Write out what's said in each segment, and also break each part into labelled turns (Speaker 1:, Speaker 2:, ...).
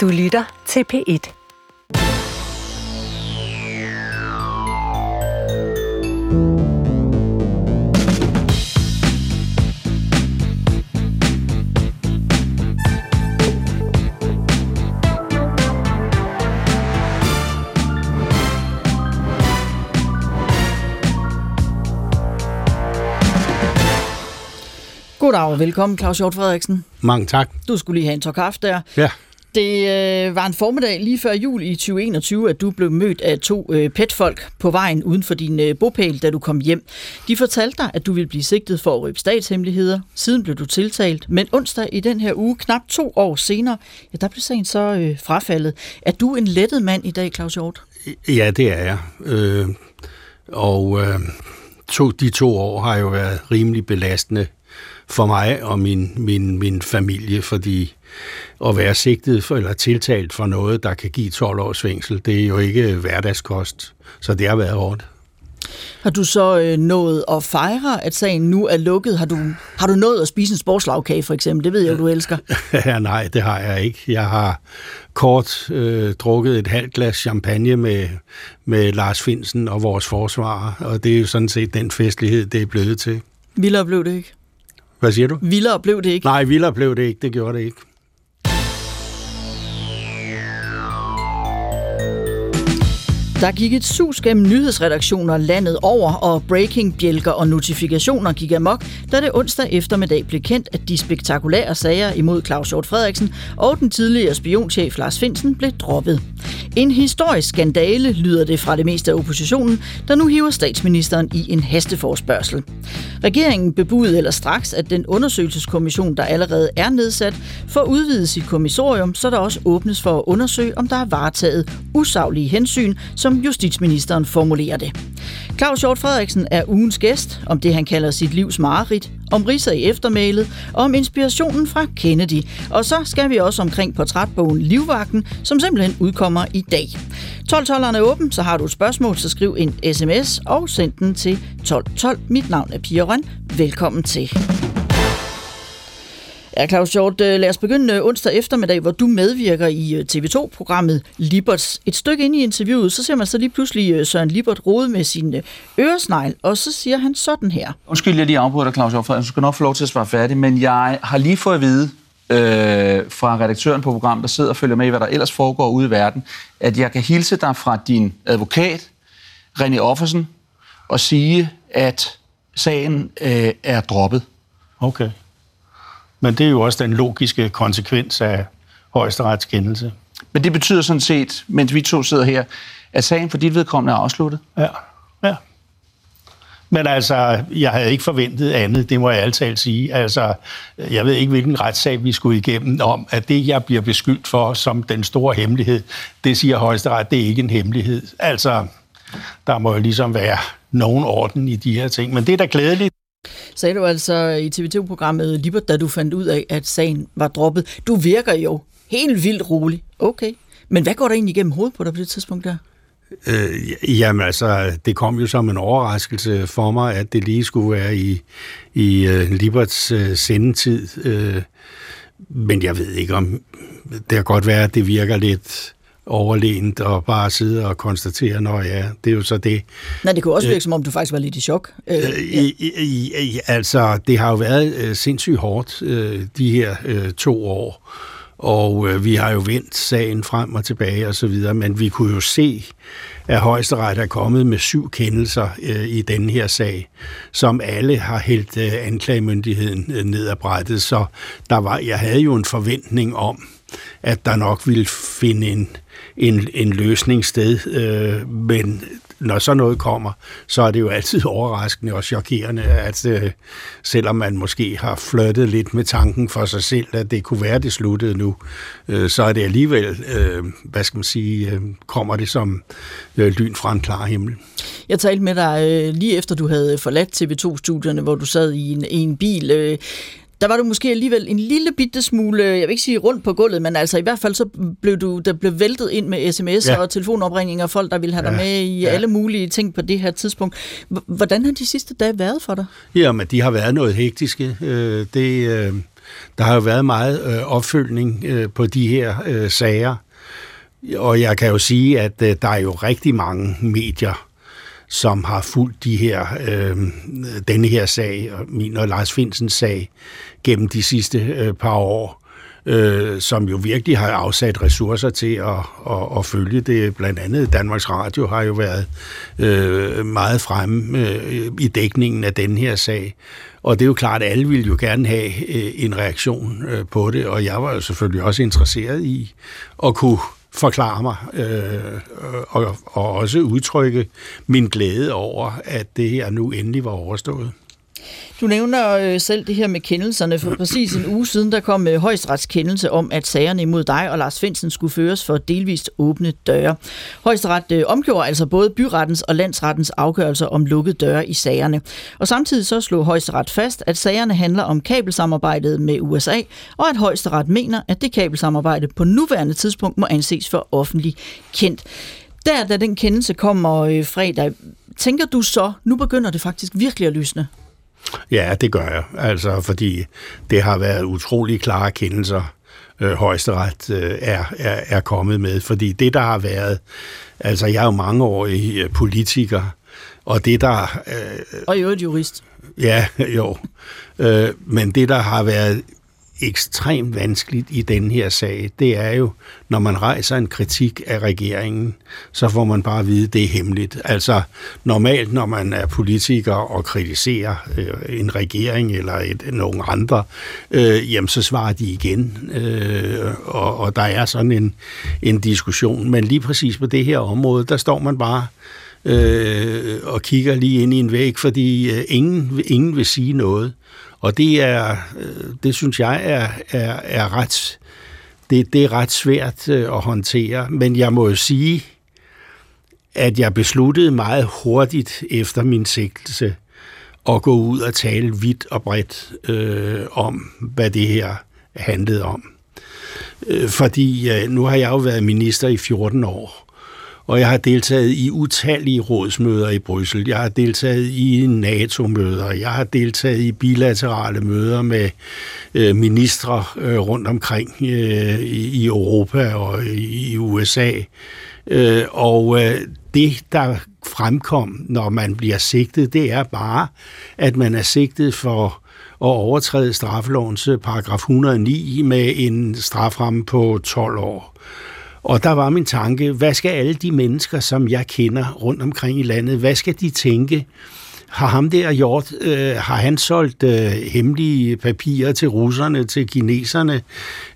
Speaker 1: Du lytter til P1.
Speaker 2: Goddag og velkommen, Claus Hjort Frederiksen.
Speaker 3: Mange tak.
Speaker 2: Du skulle lige have en tår kaffe der.
Speaker 3: Ja.
Speaker 2: Det øh, var en formiddag lige før jul i 2021, at du blev mødt af to øh, petfolk på vejen uden for din øh, bopæl, da du kom hjem. De fortalte dig, at du ville blive sigtet for at røbe statshemmeligheder. Siden blev du tiltalt, men onsdag i den her uge, knap to år senere, ja, der blev sagen så øh, frafaldet. Er du en lettet mand i dag, Claus Hjort?
Speaker 3: Ja, det er jeg. Øh, og øh, to, de to år har jo været rimelig belastende for mig og min, min, min familie, fordi at være sigtet for, eller tiltalt for noget, der kan give 12 års fængsel, det er jo ikke hverdagskost, så det har været hårdt.
Speaker 2: Har du så øh, nået at fejre, at sagen nu er lukket? Har du, har du nået at spise en sportslagkage, for eksempel? Det ved jeg, du elsker.
Speaker 3: ja, nej, det har jeg ikke. Jeg har kort øh, drukket et halvt glas champagne med, med Lars Finsen og vores forsvarer, og det er jo sådan set den festlighed, det er blevet til.
Speaker 2: Vildere blev det ikke.
Speaker 3: Hvad siger du?
Speaker 2: Vildere blev det ikke.
Speaker 3: Nej, vildere blev det ikke. Det gjorde det ikke.
Speaker 2: Der gik et sus gennem nyhedsredaktioner landet over, og breaking-bjælker og notifikationer gik amok, da det onsdag eftermiddag blev kendt, at de spektakulære sager imod Claus Hjort Frederiksen og den tidligere spionchef Lars Finsen blev droppet. En historisk skandale lyder det fra det meste af oppositionen, der nu hiver statsministeren i en hasteforspørgsel. Regeringen bebudede eller straks, at den undersøgelseskommission, der allerede er nedsat, får udvidet sit kommissorium, så der også åbnes for at undersøge, om der er varetaget usaglige hensyn, som justitsministeren formulerer det. Claus Hjort Frederiksen er ugens gæst om det, han kalder sit livs mareridt, om riser i eftermælet og om inspirationen fra Kennedy. Og så skal vi også omkring portrætbogen Livvagten, som simpelthen udkommer i dag. 12 er åben, så har du et spørgsmål, så skriv en sms og send den til 1212. Mit navn er Pia Røn. Velkommen til. Ja, Claus Hjort, lad os begynde onsdag eftermiddag, hvor du medvirker i TV2-programmet Liberts. Et stykke ind i interviewet, så ser man så lige pludselig Søren Libert rode med sin øresnegl, og så siger han sådan her.
Speaker 4: Undskyld, jeg lige afbryder dig, Claus Hjort, du skal nok få lov til at svare færdig, men jeg har lige fået at vide øh, fra redaktøren på programmet, der sidder og følger med i, hvad der ellers foregår ude i verden, at jeg kan hilse dig fra din advokat, René Offersen, og sige, at sagen øh, er droppet.
Speaker 3: Okay. Men det er jo også den logiske konsekvens af højesterets kendelse.
Speaker 4: Men det betyder sådan set, mens vi to sidder her, at sagen for dit vedkommende er afsluttet?
Speaker 3: Ja, ja. Men altså, jeg havde ikke forventet andet, det må jeg altid sige. Altså, jeg ved ikke, hvilken retssag vi skulle igennem om, at det, jeg bliver beskyldt for som den store hemmelighed, det siger højesteret, det er ikke en hemmelighed. Altså, der må jo ligesom være nogen orden i de her ting. Men det er da glædeligt.
Speaker 2: Sagde du altså i TV2-programmet Libert, da du fandt ud af, at sagen var droppet. Du virker jo helt vildt rolig. Okay. Men hvad går der egentlig igennem hovedet på dig på det tidspunkt der?
Speaker 3: Øh, jamen altså, det kom jo som en overraskelse for mig, at det lige skulle være i, i uh, Liberts uh, sendetid. Uh, men jeg ved ikke om... Det kan godt være, at det virker lidt overlænt og bare sidde og konstatere, når ja, det er jo så det.
Speaker 2: Nej, det kunne også virke, som om du faktisk var lidt i chok.
Speaker 3: Øh, ja. i, i, i, altså, det har jo været øh, sindssygt hårdt øh, de her øh, to år, og øh, vi har jo vendt sagen frem og tilbage og så videre, men vi kunne jo se, at højesteret er kommet med syv kendelser øh, i denne her sag, som alle har hældt øh, anklagemyndigheden øh, ned ad brættet, så der var, jeg havde jo en forventning om, at der nok ville finde en, en, en løsning sted, øh, men når så noget kommer, så er det jo altid overraskende og chokerende, at øh, selvom man måske har flyttet lidt med tanken for sig selv, at det kunne være, det sluttede nu, øh, så er det alligevel, øh, hvad skal man sige, øh, kommer det som øh, lyn fra en klar himmel.
Speaker 2: Jeg talte med dig øh, lige efter, du havde forladt TV2-studierne, hvor du sad i en, en bil. Øh, der var du måske alligevel en lille bitte smule, jeg vil ikke sige rundt på gulvet, men altså i hvert fald så blev du der blev væltet ind med sms ja. og telefonopringninger af folk, der ville have ja. dig med i ja. alle mulige ting på det her tidspunkt. Hvordan har de sidste dage været for dig?
Speaker 3: Jamen, de har været noget hektiske. Det, der har jo været meget øh, opfølgning øh, på de her øh, sager. Og jeg kan jo sige, at øh, der er jo rigtig mange medier, som har fulgt de her, øh, denne her sag, og min og Lars Finsens sag, gennem de sidste øh, par år, øh, som jo virkelig har afsat ressourcer til at, at, at følge det. Blandt andet Danmarks Radio har jo været øh, meget fremme øh, i dækningen af den her sag. Og det er jo klart, at alle ville jo gerne have øh, en reaktion øh, på det, og jeg var jo selvfølgelig også interesseret i at kunne forklare mig øh, og, og også udtrykke min glæde over, at det her nu endelig var overstået.
Speaker 2: Du nævner øh, selv det her med kendelserne. For præcis en uge siden, der kom øh, højesteretskendelse om, at sagerne imod dig og Lars Finsen skulle føres for delvist åbne døre. Højesteret øh, omgjorde altså både byrettens og landsrettens afgørelser om lukkede døre i sagerne. Og samtidig så slog højesteret fast, at sagerne handler om kabelsamarbejdet med USA, og at højesteret mener, at det kabelsamarbejde på nuværende tidspunkt må anses for offentlig kendt. Der, da den kendelse kommer øh, fredag, tænker du så, nu begynder det faktisk virkelig at lysne?
Speaker 3: Ja, det gør jeg. Altså, fordi det har været utrolig klare kendelser, øh, højesteret øh, er, er, er kommet med. Fordi det, der har været... Altså, jeg er jo mangeårig øh, politiker, og det, der...
Speaker 2: Øh, og i øvrigt jurist.
Speaker 3: Ja, jo. Øh, men det, der har været ekstremt vanskeligt i den her sag, det er jo, når man rejser en kritik af regeringen, så får man bare at vide, at det er hemmeligt. Altså normalt, når man er politiker og kritiserer øh, en regering eller et, nogen andre, øh, jamen så svarer de igen, øh, og, og der er sådan en, en diskussion. Men lige præcis på det her område, der står man bare øh, og kigger lige ind i en væg, fordi øh, ingen, ingen vil sige noget. Og det er, øh, det synes jeg er, er, er ret, det, det er ret svært øh, at håndtere. Men jeg må jo sige, at jeg besluttede meget hurtigt efter min sigtelse at gå ud og tale vidt og bredt øh, om, hvad det her handlede om. Øh, fordi øh, nu har jeg jo været minister i 14 år, og jeg har deltaget i utallige rådsmøder i Bryssel. Jeg har deltaget i NATO-møder. Jeg har deltaget i bilaterale møder med øh, ministre øh, rundt omkring øh, i Europa og i USA. Øh, og øh, det, der fremkom, når man bliver sigtet, det er bare, at man er sigtet for at overtræde straffelovens paragraf 109 med en straframme på 12 år. Og der var min tanke, hvad skal alle de mennesker, som jeg kender rundt omkring i landet, hvad skal de tænke? Har ham der gjort, øh, har han solgt øh, hemmelige papirer til russerne, til kineserne,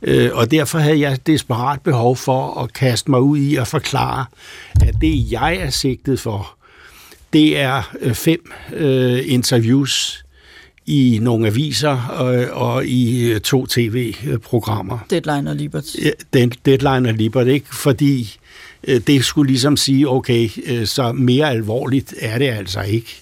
Speaker 3: øh, og derfor havde jeg desperat behov for at kaste mig ud i at forklare, at det jeg er sigtet for, det er øh, fem øh, interviews i nogle aviser og, og i øh, to tv-programmer.
Speaker 2: Deadline og Libert.
Speaker 3: Ja, Deadline og Libert, ikke? Fordi øh, det skulle ligesom sige, okay, øh, så mere alvorligt er det altså ikke.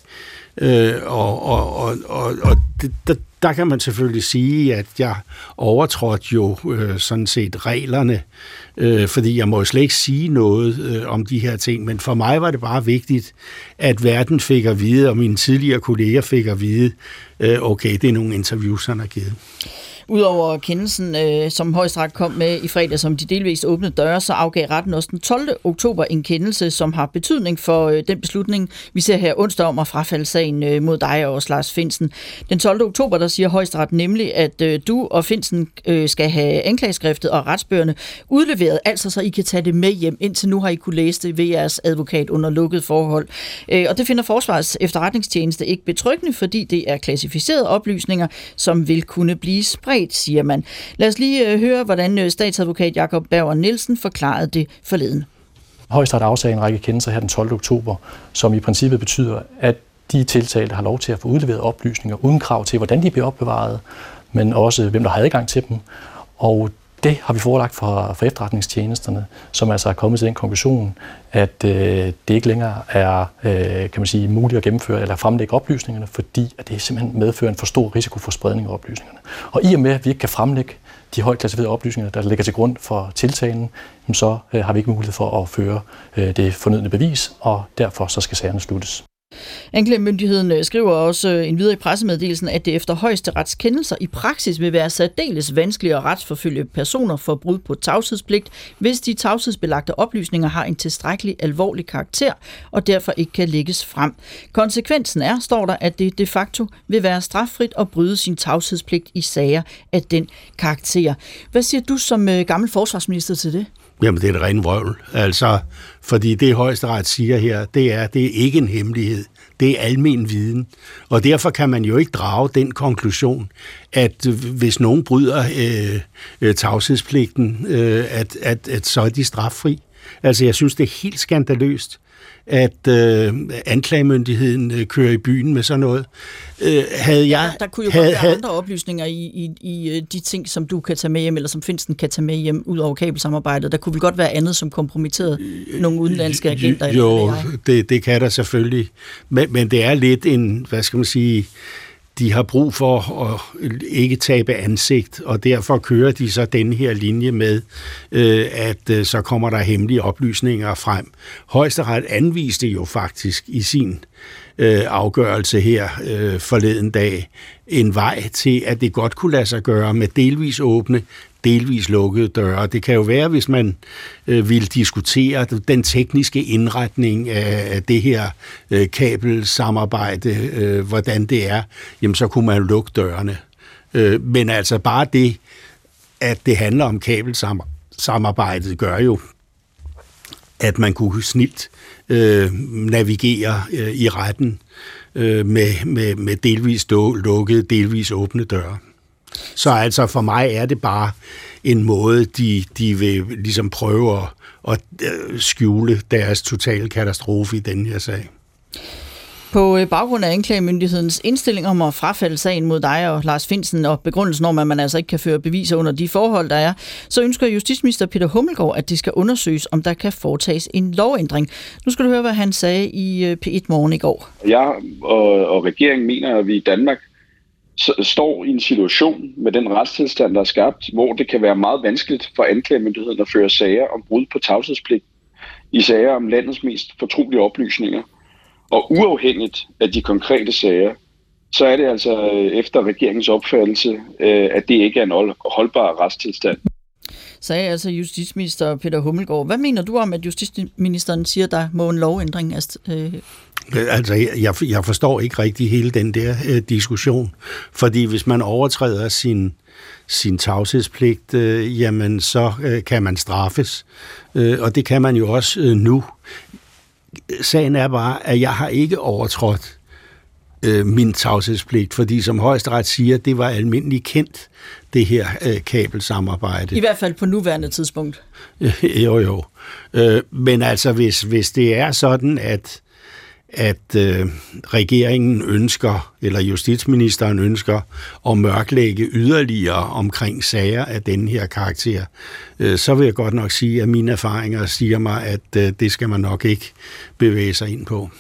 Speaker 3: Og, og, og, og, og det, der, der kan man selvfølgelig sige, at jeg overtrådte jo øh, sådan set reglerne, øh, fordi jeg må jo slet ikke sige noget øh, om de her ting, men for mig var det bare vigtigt, at verden fik at vide, og mine tidligere kolleger fik at vide, øh, okay, det er nogle interviews, han har givet.
Speaker 2: Udover kendelsen, øh, som højesteret kom med i fredag, som de delvist åbne døre, så afgav retten også den 12. oktober en kendelse, som har betydning for øh, den beslutning, vi ser her onsdag om at frafalde sagen øh, mod dig og Lars Finsen. Den 12. oktober, der siger højesteret nemlig, at øh, du og Finsen øh, skal have anklageskriftet og retsbøgerne udleveret, altså så I kan tage det med hjem. Indtil nu har I kunne læse det ved jeres advokat under lukket forhold. Øh, og det finder Forsvarets efterretningstjeneste ikke betryggende, fordi det er klassificerede oplysninger, som vil kunne blive spredt spredt, siger man. Lad os lige øh, høre, hvordan øh, statsadvokat Jakob Bauer Nielsen forklarede det forleden.
Speaker 1: Højesteret afsagde en række kendelser her den 12. oktober, som i princippet betyder, at de tiltalte har lov til at få udleveret oplysninger uden krav til, hvordan de bliver opbevaret, men også hvem der har adgang til dem. Og det har vi forelagt for, for efterretningstjenesterne, som altså er kommet til den konklusion, at øh, det ikke længere er øh, kan man sige, muligt at gennemføre eller fremlægge oplysningerne, fordi at det simpelthen medfører en for stor risiko for spredning af oplysningerne. Og i og med, at vi ikke kan fremlægge de højt klassificerede oplysninger, der ligger til grund for tiltalen, så øh, har vi ikke mulighed for at føre øh, det fornødne bevis, og derfor så skal sagerne sluttes.
Speaker 2: Anklagemyndigheden øh, skriver også øh, en videre i pressemeddelelsen, at det efter højesterets kendelser i praksis vil være særdeles vanskeligt at retsforfølge personer for brud på tavshedspligt, hvis de tavshedsbelagte oplysninger har en tilstrækkelig alvorlig karakter og derfor ikke kan lægges frem. Konsekvensen er, står der, at det de facto vil være straffrit at bryde sin tavshedspligt i sager af den karakter. Hvad siger du som øh, gammel forsvarsminister til det?
Speaker 3: Jamen, det er det rene vrøvl. Altså, fordi det højesteret siger her, det er, det er ikke en hemmelighed. Det er almen viden. Og derfor kan man jo ikke drage den konklusion, at hvis nogen bryder øh, øh, tavshedspligten, øh, at, at, at så er de straffri. Altså, jeg synes, det er helt skandaløst, at øh, anklagemyndigheden øh, kører i byen med sådan noget.
Speaker 2: Øh, havde jeg, der, der kunne jo havde, godt være andre oplysninger i, i, i øh, de ting, som du kan tage med hjem, eller som Finsten kan tage med hjem, ud over kabelsamarbejdet. Der kunne vel godt være andet, som kompromitterede nogle udenlandske agenter?
Speaker 3: Jo, eller det, det kan der selvfølgelig. Men, men det er lidt en, hvad skal man sige, de har brug for at ikke tabe ansigt, og derfor kører de så den her linje med, øh, at øh, så kommer der hemmelige oplysninger frem. Højesteret anviste jo faktisk i sin øh, afgørelse her øh, forleden dag en vej til, at det godt kunne lade sig gøre med delvis åbne, delvis lukkede døre. Det kan jo være, hvis man øh, vil diskutere den tekniske indretning af det her øh, kabelsamarbejde, øh, hvordan det er, jamen så kunne man lukke dørene. Øh, men altså bare det, at det handler om kabelsamarbejdet, gør jo, at man kunne snilt øh, navigere øh, i retten øh, med, med, med delvis lukkede, delvis åbne døre. Så altså for mig er det bare en måde, de, de vil ligesom prøve at, at øh, skjule deres totale katastrofe i den her sag.
Speaker 2: På øh, baggrund af anklagemyndighedens indstilling om at frafalde sagen mod dig og Lars Finsen og begrundelsen om, at man altså ikke kan føre beviser under de forhold, der er, så ønsker justitsminister Peter Hummelgaard, at det skal undersøges, om der kan foretages en lovændring. Nu skal du høre, hvad han sagde i øh, P1 Morgen i går.
Speaker 5: Jeg og, og regeringen mener, at vi i Danmark står i en situation med den retstilstand, der er skabt, hvor det kan være meget vanskeligt for anklagemyndigheden at føre sager om brud på tavshedspligt i sager om landets mest fortrolige oplysninger. Og uafhængigt af de konkrete sager, så er det altså øh, efter regeringens opfattelse, øh, at det ikke er en holdbar retstilstand.
Speaker 2: Sagde altså justitsminister Peter Hummelgaard. Hvad mener du om, at justitsministeren siger, der må en lovændring
Speaker 3: øh, Altså, jeg, jeg forstår ikke rigtig hele den der øh, diskussion, fordi hvis man overtræder sin, sin tavshedspligt, øh, jamen så øh, kan man straffes, øh, og det kan man jo også øh, nu. Sagen er bare, at jeg har ikke overtrådt øh, min tavshedspligt, fordi som højesteret siger, det var almindeligt kendt, det her øh, kabelsamarbejde.
Speaker 2: I hvert fald på nuværende tidspunkt.
Speaker 3: jo, jo. Øh, men altså, hvis, hvis det er sådan, at at øh, regeringen ønsker, eller justitsministeren ønsker, at mørklægge yderligere omkring sager af den her karakter, øh, så vil jeg godt nok sige, at mine erfaringer siger mig, at øh, det skal man nok ikke bevæge sig ind på.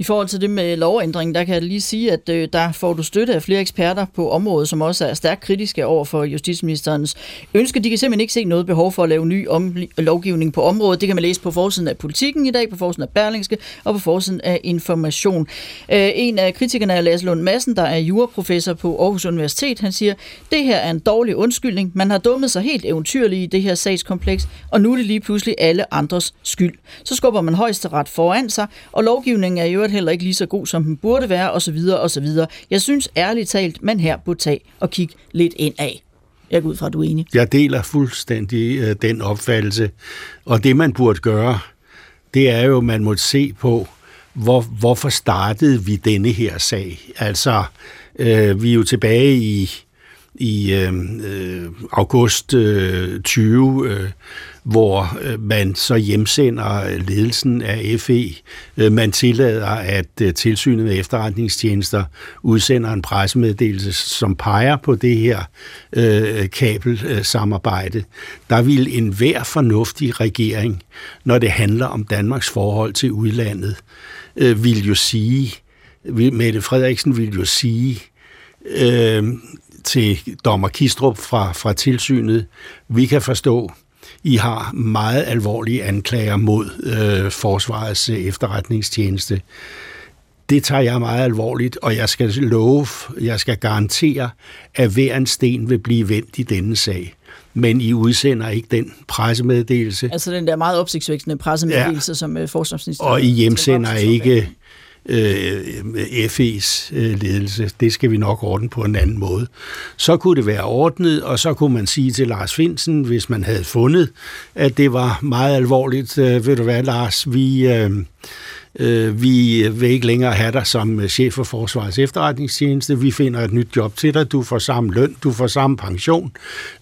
Speaker 2: I forhold til det med lovændringen, der kan jeg lige sige, at øh, der får du støtte af flere eksperter på området, som også er stærkt kritiske over for justitsministerens ønske. De kan simpelthen ikke se noget behov for at lave ny om- lovgivning på området. Det kan man læse på forsiden af politikken i dag, på forsiden af Berlingske og på forsiden af Information. Øh, en af kritikerne er Lars Lund Madsen, der er juraprofessor på Aarhus Universitet. Han siger, det her er en dårlig undskyldning. Man har dummet sig helt eventyrligt i det her sagskompleks, og nu er det lige pludselig alle andres skyld. Så skubber man højesteret foran sig, og lovgivningen er jo øvrigt heller ikke lige så god, som den burde være, osv. osv. Jeg synes ærligt talt, man her burde tage og kigge lidt ind af. Jeg går ud fra, at du er enig.
Speaker 3: Jeg deler fuldstændig øh, den opfattelse. Og det, man burde gøre, det er jo, at man må se på, hvor, hvorfor startede vi denne her sag? Altså, øh, vi er jo tilbage i, i øh, øh, august øh, 20, øh, hvor øh, man så hjemsender ledelsen af FE. Øh, man tillader, at tilsynet med efterretningstjenester udsender en pressemeddelelse, som peger på det her øh, kabelsamarbejde. Der vil en hver fornuftig regering, når det handler om Danmarks forhold til udlandet, øh, vil jo sige, Mette Frederiksen vil jo sige, øh, til dommer Kistrup fra, fra tilsynet, vi kan forstå, i har meget alvorlige anklager mod øh, forsvarets øh, efterretningstjeneste. det tager jeg meget alvorligt, og jeg skal love, jeg skal garantere, at hver en sten vil blive vendt i denne sag. Men I udsender ikke den pressemeddelelse.
Speaker 2: Altså den der meget opsigtsvækkende pressemeddelelse, ja. som uh, forsvarsministeren...
Speaker 3: Og I hjemsender ikke øh, øh FE's øh, ledelse. Det skal vi nok ordne på en anden måde. Så kunne det være ordnet, og så kunne man sige til Lars Finsen, hvis man havde fundet, at det var meget alvorligt. Øh, ved du hvad, Lars, vi... Øh, Øh, vi vil ikke længere have dig som øh, chef for Forsvarets efterretningstjeneste. Vi finder et nyt job til dig. Du får samme løn, du får samme pension,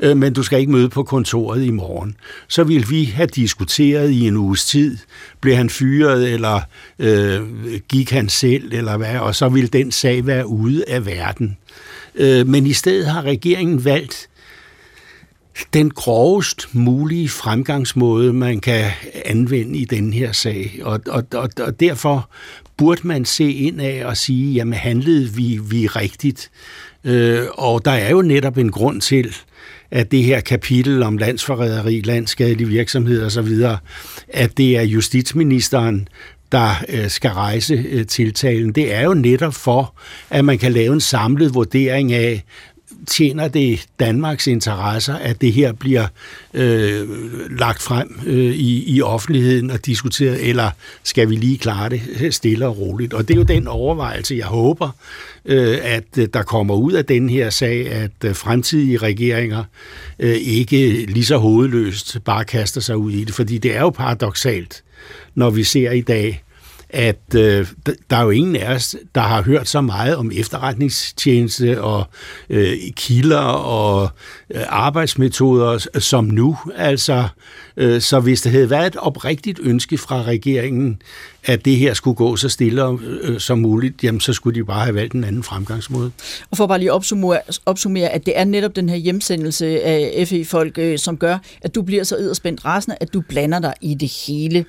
Speaker 3: øh, men du skal ikke møde på kontoret i morgen. Så vil vi have diskuteret i en uges tid. Blev han fyret, eller øh, gik han selv, eller hvad? Og så vil den sag være ude af verden. Øh, men i stedet har regeringen valgt den grovest mulige fremgangsmåde, man kan anvende i den her sag. Og, og, og, og derfor burde man se ind af og sige, jamen handlede vi, vi rigtigt? Øh, og der er jo netop en grund til, at det her kapitel om landsforræderi, landskadelig virksomhed osv., at det er justitsministeren, der øh, skal rejse øh, tiltalen. Det er jo netop for, at man kan lave en samlet vurdering af, tjener det Danmarks interesser, at det her bliver øh, lagt frem øh, i, i offentligheden og diskuteret, eller skal vi lige klare det stille og roligt? Og det er jo den overvejelse, jeg håber, øh, at der kommer ud af den her sag, at øh, fremtidige regeringer øh, ikke lige så hovedløst bare kaster sig ud i det, fordi det er jo paradoxalt, når vi ser i dag, at øh, der er jo ingen af os, der har hørt så meget om efterretningstjeneste og øh, kilder og arbejdsmetoder som nu. Altså, øh, så hvis det havde været et oprigtigt ønske fra regeringen, at det her skulle gå så stille øh, som muligt, jamen så skulle de bare have valgt en anden fremgangsmåde.
Speaker 2: Og for bare lige at opsummere, opsummere at det er netop den her hjemsendelse af FE-folk, øh, som gør, at du bliver så edderspændt rasende, at du blander dig i det hele.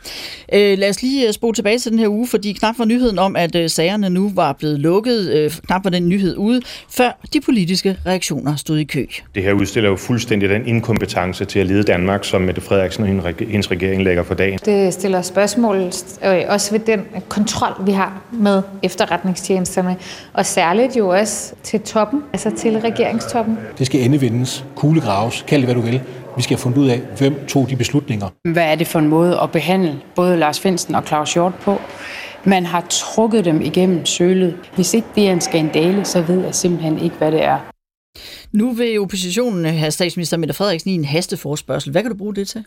Speaker 2: Øh, lad os lige øh, spole tilbage til den her uge, fordi knap var nyheden om, at øh, sagerne nu var blevet lukket, øh, knap var den nyhed ude, før de politiske reaktioner stod i kø.
Speaker 6: Det her udstiller jo fuldstændig den inkompetence til at lede Danmark, som Mette Frederiksen og hendes regering lægger for dagen.
Speaker 7: Det stiller spørgsmål øh, også ved den kontrol, vi har med efterretningstjenesterne, og særligt jo også til toppen, altså til regeringstoppen.
Speaker 8: Det skal endevendes, kuglegraves, kald det hvad du vil. Vi skal have fundet ud af, hvem tog de beslutninger.
Speaker 9: Hvad er det for en måde at behandle både Lars Finsen og Claus Hjort på? Man har trukket dem igennem sølet. Hvis ikke det er en skandale, så ved jeg simpelthen ikke, hvad det er.
Speaker 2: Nu vil oppositionen øh, have statsminister Mette Frederiksen i en hasteforspørgsel. Hvad kan du bruge det til?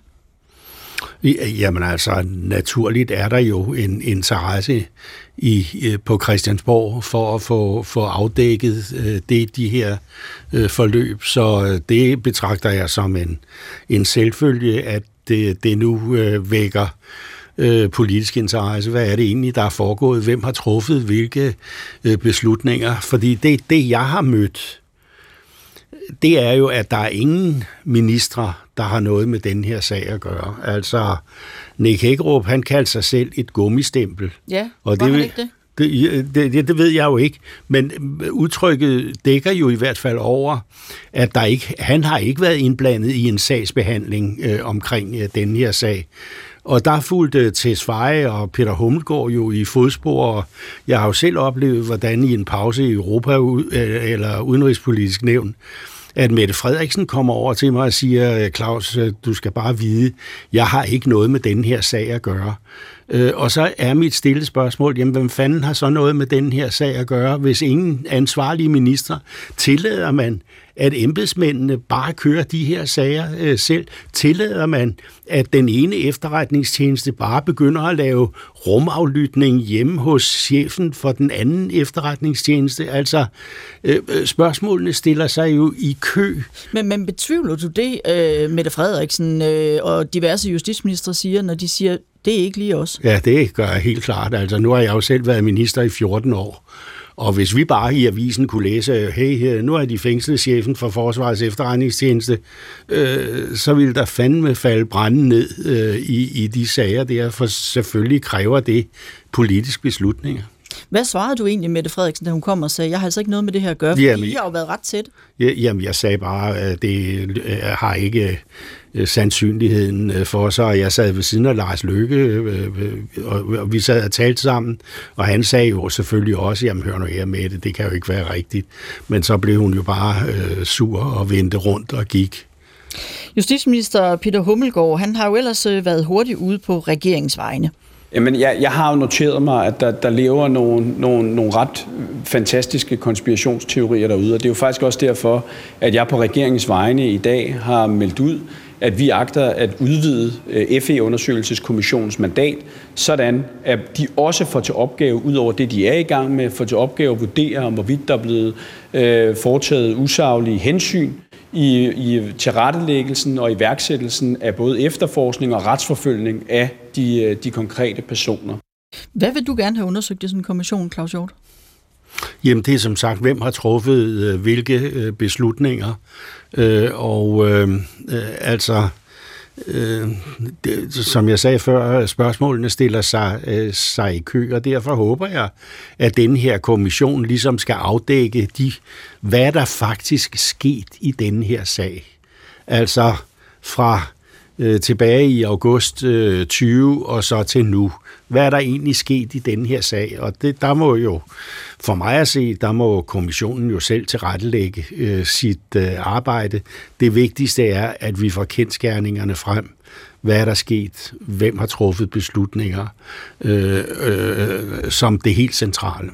Speaker 3: Jamen altså, naturligt er der jo en interesse i, øh, på Christiansborg for at få, få afdækket øh, det, de her forløb. Så det betragter jeg som en, en selvfølge, at det, det nu vækker øh, politisk interesse. Hvad er det egentlig, der er foregået? Hvem har truffet hvilke øh, beslutninger? Fordi det, det, jeg har mødt det er jo, at der er ingen ministre, der har noget med den her sag at gøre. Altså, Nick Hækkerup, han kaldte sig selv et gummistempel.
Speaker 2: Ja, og det, ikke det?
Speaker 3: Det, det, det ved jeg jo ikke, men udtrykket dækker jo i hvert fald over, at der ikke, han har ikke været indblandet i en sagsbehandling øh, omkring øh, den her sag. Og der fulgte øh, Tesfaye og Peter Hummelgaard jo i fodspor, og jeg har jo selv oplevet, hvordan i en pause i Europa øh, eller Udenrigspolitisk Nævn, at Mette Frederiksen kommer over til mig og siger, øh, Claus, du skal bare vide, jeg har ikke noget med den her sag at gøre. Øh, og så er mit stille spørgsmål, jamen hvem fanden har så noget med den her sag at gøre, hvis ingen ansvarlige minister tillader man, at embedsmændene bare kører de her sager øh, selv? Tillader man, at den ene efterretningstjeneste bare begynder at lave rumaflytning hjemme hos chefen for den anden efterretningstjeneste? Altså, øh, øh spørgsmålene stiller sig jo i kø.
Speaker 2: Men, men betvivler du det, øh, Mette Frederiksen øh, og diverse justitsminister siger, når de siger, det er ikke lige os.
Speaker 3: Ja, det gør jeg helt klart. Altså, nu har jeg jo selv været minister i 14 år. Og hvis vi bare i avisen kunne læse, hey, nu er de fængslet chefen for Forsvarets efterretningstjeneste, øh, så ville der fandme falde branden ned øh, i, i de sager der, for selvfølgelig kræver det politisk beslutninger.
Speaker 2: Hvad svarede du egentlig, Mette Frederiksen, da hun kom og sagde, jeg har altså ikke noget med det her at gøre, fordi
Speaker 3: Jamen,
Speaker 2: I har jo været ret tæt.
Speaker 3: Jamen, jeg sagde bare, at det øh, har ikke øh, sandsynligheden øh, for sig, og jeg sad ved siden af Lars Løkke, og vi sad og talte sammen, og han sagde jo selvfølgelig også, jamen hør nu her med det, det kan jo ikke være rigtigt. Men så blev hun jo bare sur og vendte rundt og gik.
Speaker 2: Justitsminister Peter Hummelgaard, han har jo ellers været hurtigt ude på regeringsvejene.
Speaker 10: Jamen, jeg, jeg har jo noteret mig, at der, der lever nogle, nogle, nogle ret fantastiske konspirationsteorier derude, og det er jo faktisk også derfor, at jeg på regeringens vegne i dag har meldt ud, at vi agter at udvide øh, FE-undersøgelseskommissionens mandat, sådan at de også får til opgave, ud over det, de er i gang med, får til opgave at vurdere, om hvorvidt der er blevet øh, foretaget usaglige hensyn i, i tilrettelæggelsen og iværksættelsen af både efterforskning og retsforfølgning af de, øh, de konkrete personer.
Speaker 2: Hvad vil du gerne have undersøgt i sådan en kommission, Claus Hjort?
Speaker 3: Jamen det er som sagt, hvem har truffet øh, hvilke øh, beslutninger. Øh, og øh, øh, altså øh, det, som jeg sagde før, spørgsmålene stiller sig, øh, sig i kø, og derfor håber jeg, at den her kommission ligesom skal afdække, de, hvad der faktisk sket i denne her sag. Altså fra øh, tilbage i august øh, 20 og så til nu. Hvad er der egentlig sket i den her sag? Og det, der må jo, for mig at se, der må kommissionen jo selv tilrettelægge øh, sit øh, arbejde. Det vigtigste er, at vi får kendskærningerne frem. Hvad er der sket? Hvem har truffet beslutninger? Øh, øh, øh som det helt centrale.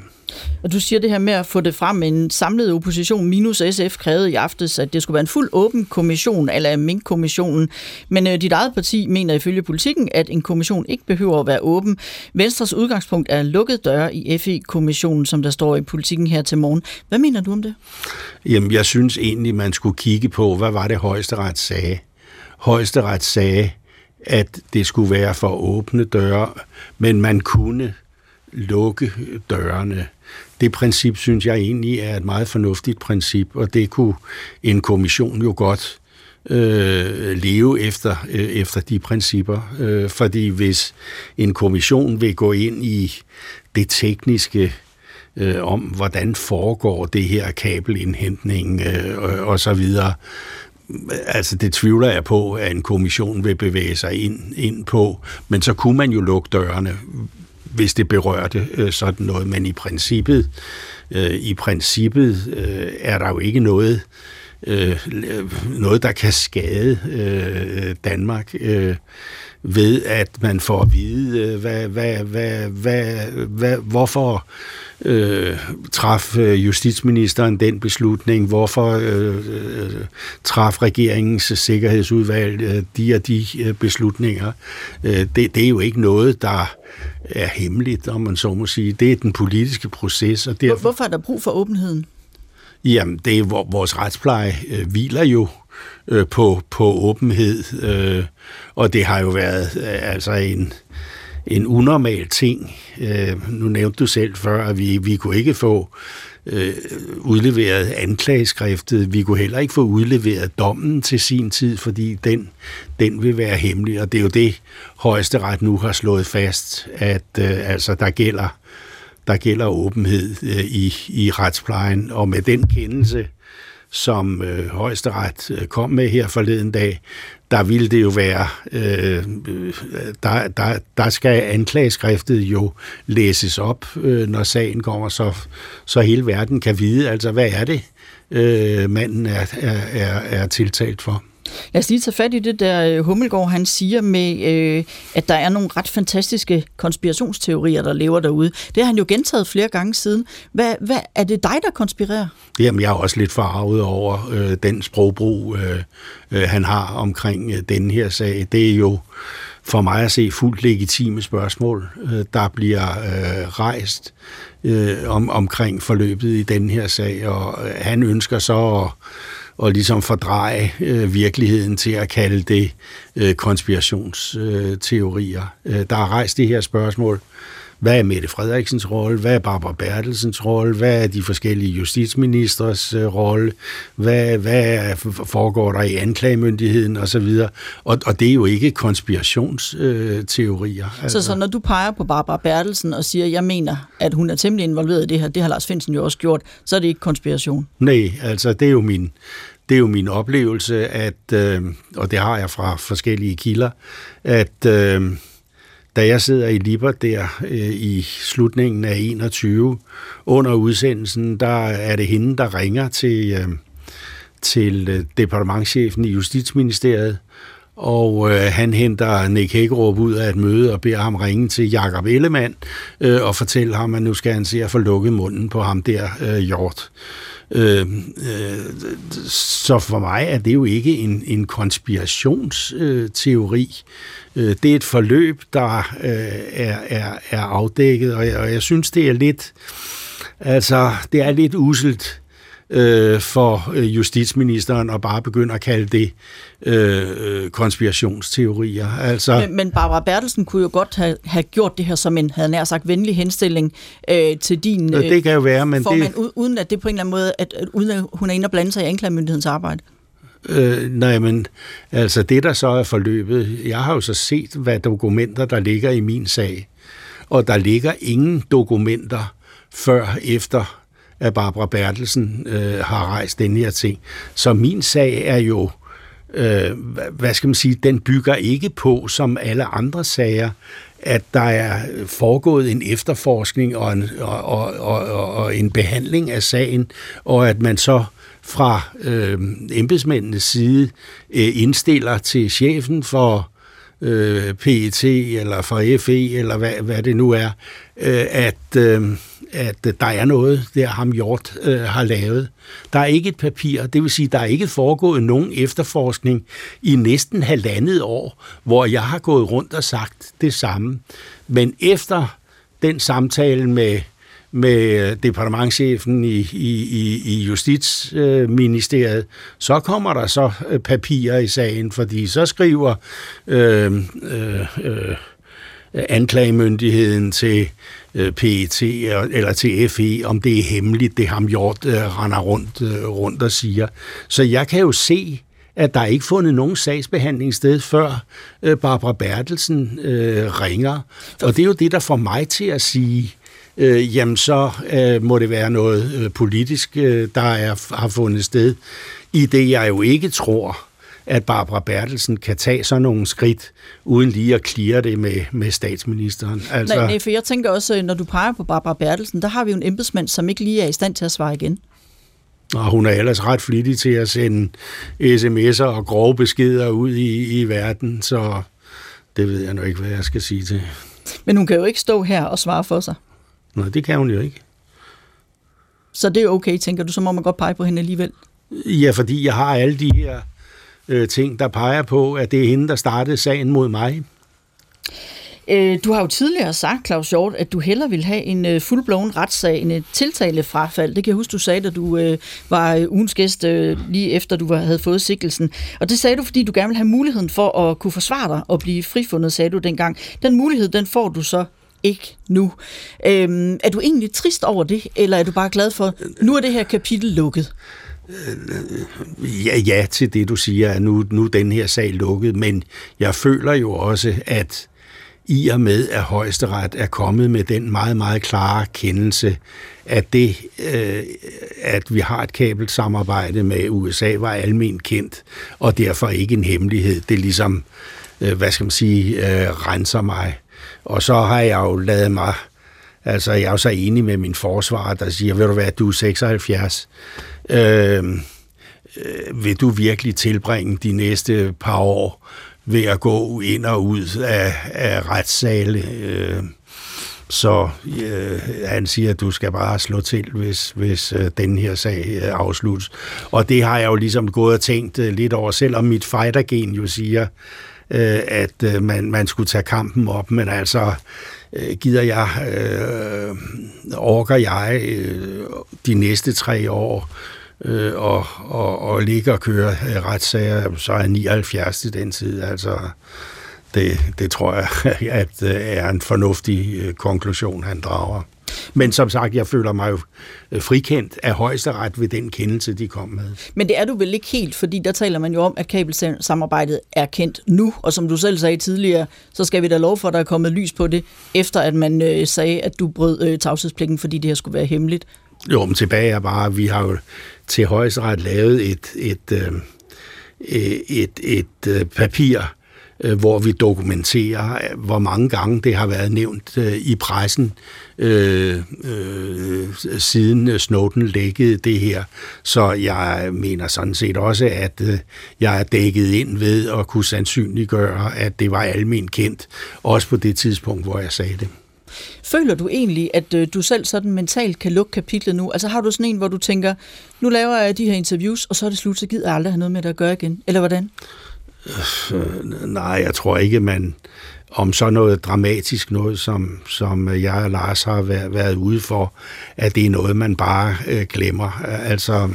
Speaker 2: Og du siger det her med at få det frem, en samlet opposition minus SF krævede i aftes, at det skulle være en fuld åben kommission, eller Mink-kommissionen. Men øh, dit eget parti mener ifølge politikken, at en kommission ikke behøver at være åben. Venstres udgangspunkt er lukket døre i FE-kommissionen, som der står i politikken her til morgen. Hvad mener du om det?
Speaker 3: Jamen, jeg synes egentlig, man skulle kigge på, hvad var det højesteret sagde. Højesteret sagde, at det skulle være for åbne døre, men man kunne lukke dørene. Det princip synes jeg egentlig er et meget fornuftigt princip, og det kunne en kommission jo godt øh, leve efter, øh, efter de principper. Øh, fordi hvis en kommission vil gå ind i det tekniske øh, om, hvordan foregår det her kabelindhentning øh, og, og så videre, Altså, det tvivler jeg på, at en kommission vil bevæge sig ind, ind på. Men så kunne man jo lukke dørene hvis det berørte øh, sådan noget. Men i princippet, øh, i princippet øh, er der jo ikke noget, øh, noget der kan skade øh, Danmark. Øh, ved at man får at vide, øh, hvad, hvad, hvad, hvad, hvad, hvorfor øh, traf øh, justitsministeren den beslutning, hvorfor øh, øh, traf regeringens sikkerhedsudvalg øh, de og de beslutninger. Øh, det, det er jo ikke noget, der er hemmeligt, om man så må sige. Det er den politiske proces. Og derfor,
Speaker 2: Hvorfor er der brug for åbenheden?
Speaker 3: Jamen, det er, vores retspleje øh, hviler jo øh, på, på åbenhed, øh, og det har jo været øh, altså en, en unormal ting. Øh, nu nævnte du selv før, at vi, vi kunne ikke få øh, udleveret anklageskriftet. Vi kunne heller ikke få udleveret dommen til sin tid, fordi den, den vil være hemmelig, og det er jo det, højesteret nu har slået fast, at øh, altså, der gælder der gælder åbenhed øh, i, i retsplejen, og med den kendelse, som øh, højesteret øh, kom med her forleden dag, der ville det jo være, øh, øh, der, der, der skal anklageskriftet jo læses op, øh, når sagen kommer, så, så hele verden kan vide, altså hvad er det, øh, manden er, er, er, er tiltalt for.
Speaker 2: Lad os lige tage fat i det der øh, Hummelgaard, han siger med, øh, at der er nogle ret fantastiske konspirationsteorier, der lever derude. Det har han jo gentaget flere gange siden. Hvad, hvad er det dig, der konspirerer?
Speaker 3: Jamen, jeg er også lidt farvet over øh, den sprogbrug, øh, øh, han har omkring øh, den her sag. Det er jo for mig at se fuldt legitime spørgsmål, øh, der bliver øh, rejst øh, om, omkring forløbet i den her sag, og øh, han ønsker så at og ligesom fordreje øh, virkeligheden til at kalde det øh, konspirationsteorier. Øh, der er rejst det her spørgsmål, hvad er Mette Frederiksens rolle, hvad er Barbara Bertelsens rolle, hvad er de forskellige justitsministers øh, rolle, hvad, hvad foregår der i anklagemyndigheden osv. Og, og det er jo ikke konspirationsteorier.
Speaker 2: Øh, altså. Så, så når du peger på Barbara Bertelsen og siger, jeg mener, at hun er temmelig involveret i det her, det har Lars Finsen jo også gjort, så er det ikke konspiration?
Speaker 3: Nej, altså det er jo min, det er jo min oplevelse, at, øh, og det har jeg fra forskellige kilder, at øh, da jeg sidder i Liber der øh, i slutningen af 21, under udsendelsen, der er det hende, der ringer til, øh, til øh, departementchefen i Justitsministeriet, og øh, han henter Nick Hækkerup ud af et møde og beder ham ringe til Jakob Ellemann øh, og fortælle ham, at nu skal han se at få lukket munden på ham der, øh, Hjort. Øh, øh, så for mig er det jo ikke en, en konspirationsteori. Øh, det er et forløb, der øh, er, er, er afdækket, og jeg, og jeg synes, det er lidt, altså, det er lidt uselt øh, for øh, justitsministeren at bare begynde at kalde det øh, konspirationsteorier. Altså,
Speaker 2: men, men Barbara Bertelsen kunne jo godt have, have gjort det her som en, havde nær sagt, venlig henstilling øh, til din
Speaker 3: øh, det kan jo være, men
Speaker 2: formand, det... uden at det på en eller anden måde, at, at, uden at hun er inde og blande sig i anklagemyndighedens arbejde.
Speaker 3: Øh, nej, men altså det, der så er forløbet, jeg har jo så set, hvad dokumenter, der ligger i min sag, og der ligger ingen dokumenter før efter at Barbara Bertelsen øh, har rejst den her ting. Så min sag er jo, øh, hvad skal man sige, den bygger ikke på, som alle andre sager, at der er foregået en efterforskning og en, og, og, og, og en behandling af sagen, og at man så fra øh, embedsmændenes side øh, indstiller til chefen for øh, PET eller for FE eller hvad, hvad det nu er, øh, at øh, at der er noget, der ham Hjort øh, har lavet. Der er ikke et papir, det vil sige, der er ikke foregået nogen efterforskning i næsten halvandet år, hvor jeg har gået rundt og sagt det samme. Men efter den samtale med med øh, departementchefen i, i, i i Justitsministeriet, så kommer der så øh, papirer i sagen, fordi så skriver øh, øh, øh, anklagemyndigheden til øh, PET eller til FE, om det er hemmeligt, det ham Hjort øh, render rundt, øh, rundt og siger. Så jeg kan jo se, at der ikke fundet nogen sagsbehandling sted, før øh, Barbara Bertelsen øh, ringer. Og det er jo det, der får mig til at sige, øh, jamen så øh, må det være noget øh, politisk, øh, der er, har fundet sted. I det jeg jo ikke tror, at Barbara Bertelsen kan tage sådan nogle skridt, uden lige at klire det med, med statsministeren.
Speaker 2: Altså... Nej, nej, for jeg tænker også, når du peger på Barbara Bertelsen, der har vi jo en embedsmand, som ikke lige er i stand til at svare igen.
Speaker 3: Og hun er ellers ret flittig til at sende sms'er og grove beskeder ud i, i verden, så det ved jeg nu ikke, hvad jeg skal sige til.
Speaker 2: Men hun kan jo ikke stå her og svare for sig.
Speaker 3: Nej, det kan hun jo ikke.
Speaker 2: Så det er okay, tænker du, så må man godt pege på hende alligevel?
Speaker 3: Ja, fordi jeg har alle de her øh, ting, der peger på, at det er hende, der startede sagen mod mig.
Speaker 2: Øh, du har jo tidligere sagt, Claus Hjort, at du hellere vil have en øh, fuldblåen retssag end et tiltalefrafald. Det kan jeg huske, du sagde, da du øh, var ugens gæst lige efter, du havde fået sikkelsen. Og det sagde du, fordi du gerne vil have muligheden for at kunne forsvare dig og blive frifundet, sagde du dengang. Den mulighed, den får du så ikke nu. Øhm, er du egentlig trist over det, eller er du bare glad for, nu er det her kapitel lukket?
Speaker 3: ja, ja til det, du siger, at nu, nu er den her sag lukket, men jeg føler jo også, at i og med, at højesteret er kommet med den meget, meget klare kendelse, at det, øh, at vi har et kabelsamarbejde med USA, var almen kendt, og derfor ikke en hemmelighed. Det er ligesom, øh, hvad skal man sige, øh, renser mig. Og så har jeg jo lavet mig Altså, jeg er jo så enig med min forsvarer, der siger, vil du være, du er 76. Øhm, øh, vil du virkelig tilbringe de næste par år ved at gå ind og ud af, af retssale? Øh, så øh, han siger, at du skal bare slå til, hvis, hvis øh, den her sag øh, afsluttes. Og det har jeg jo ligesom gået og tænkt øh, lidt over, selvom mit fightergen jo siger, øh, at øh, man, man skulle tage kampen op, men altså øh, gider jeg, øh, orker jeg øh, de næste tre år øh, og, og, og ligge og køre øh, retssager, så er 79 i den tid. Altså, det, det tror jeg at øh, er en fornuftig øh, konklusion, han drager. Men som sagt, jeg føler mig jo øh, frikendt af højesteret ved den kendelse, de kom med.
Speaker 2: Men det er du vel ikke helt, fordi der taler man jo om, at kabelsamarbejdet er kendt nu, og som du selv sagde tidligere, så skal vi da lov for, at der er kommet lys på det, efter at man øh, sagde, at du brød øh, tavshedspligten, fordi det her skulle være hemmeligt.
Speaker 3: Jo, men tilbage er bare, at vi har jo til højesteret lavet et, et, øh, et, et, et øh, papir, øh, hvor vi dokumenterer, hvor mange gange det har været nævnt øh, i pressen, øh, øh, siden Snowden lækkede det her. Så jeg mener sådan set også, at øh, jeg er dækket ind ved at kunne sandsynliggøre, at det var almen kendt, også på det tidspunkt, hvor jeg sagde det.
Speaker 2: Føler du egentlig, at øh, du selv sådan mentalt kan lukke kapitlet nu? Altså har du sådan en, hvor du tænker, nu laver jeg de her interviews, og så er det slut, så gider jeg aldrig have noget med det at gøre igen? Eller hvordan?
Speaker 3: Øh, nej, jeg tror ikke, man om så noget dramatisk noget, som, som jeg og Lars har været, været ude for, at det er noget, man bare øh, glemmer. Altså,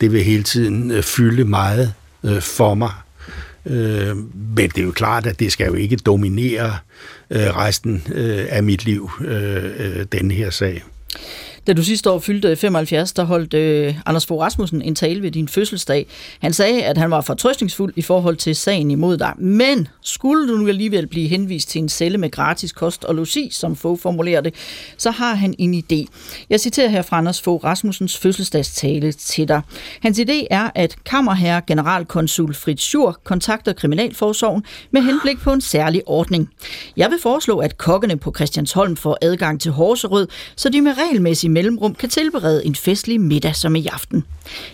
Speaker 3: det vil hele tiden øh, fylde meget øh, for mig. Øh, men det er jo klart, at det skal jo ikke dominere øh, resten øh, af mit liv, øh, øh, den her sag.
Speaker 2: Da du sidste år fyldte 75, der holdt øh, Anders Fogh Rasmussen en tale ved din fødselsdag. Han sagde, at han var fortrøstningsfuld i forhold til sagen imod dig. Men skulle du nu alligevel blive henvist til en celle med gratis kost og logi, som Fogh formulerer det, så har han en idé. Jeg citerer her fra Anders Fogh Rasmussens fødselsdagstale til dig. Hans idé er, at kammerherre generalkonsul Fritz Schur kontakter Kriminalforsorgen med henblik på en særlig ordning. Jeg vil foreslå, at kokkene på Christiansholm får adgang til Horserød, så de med regelmæssig mellemrum kan tilberede en festlig middag som i aften.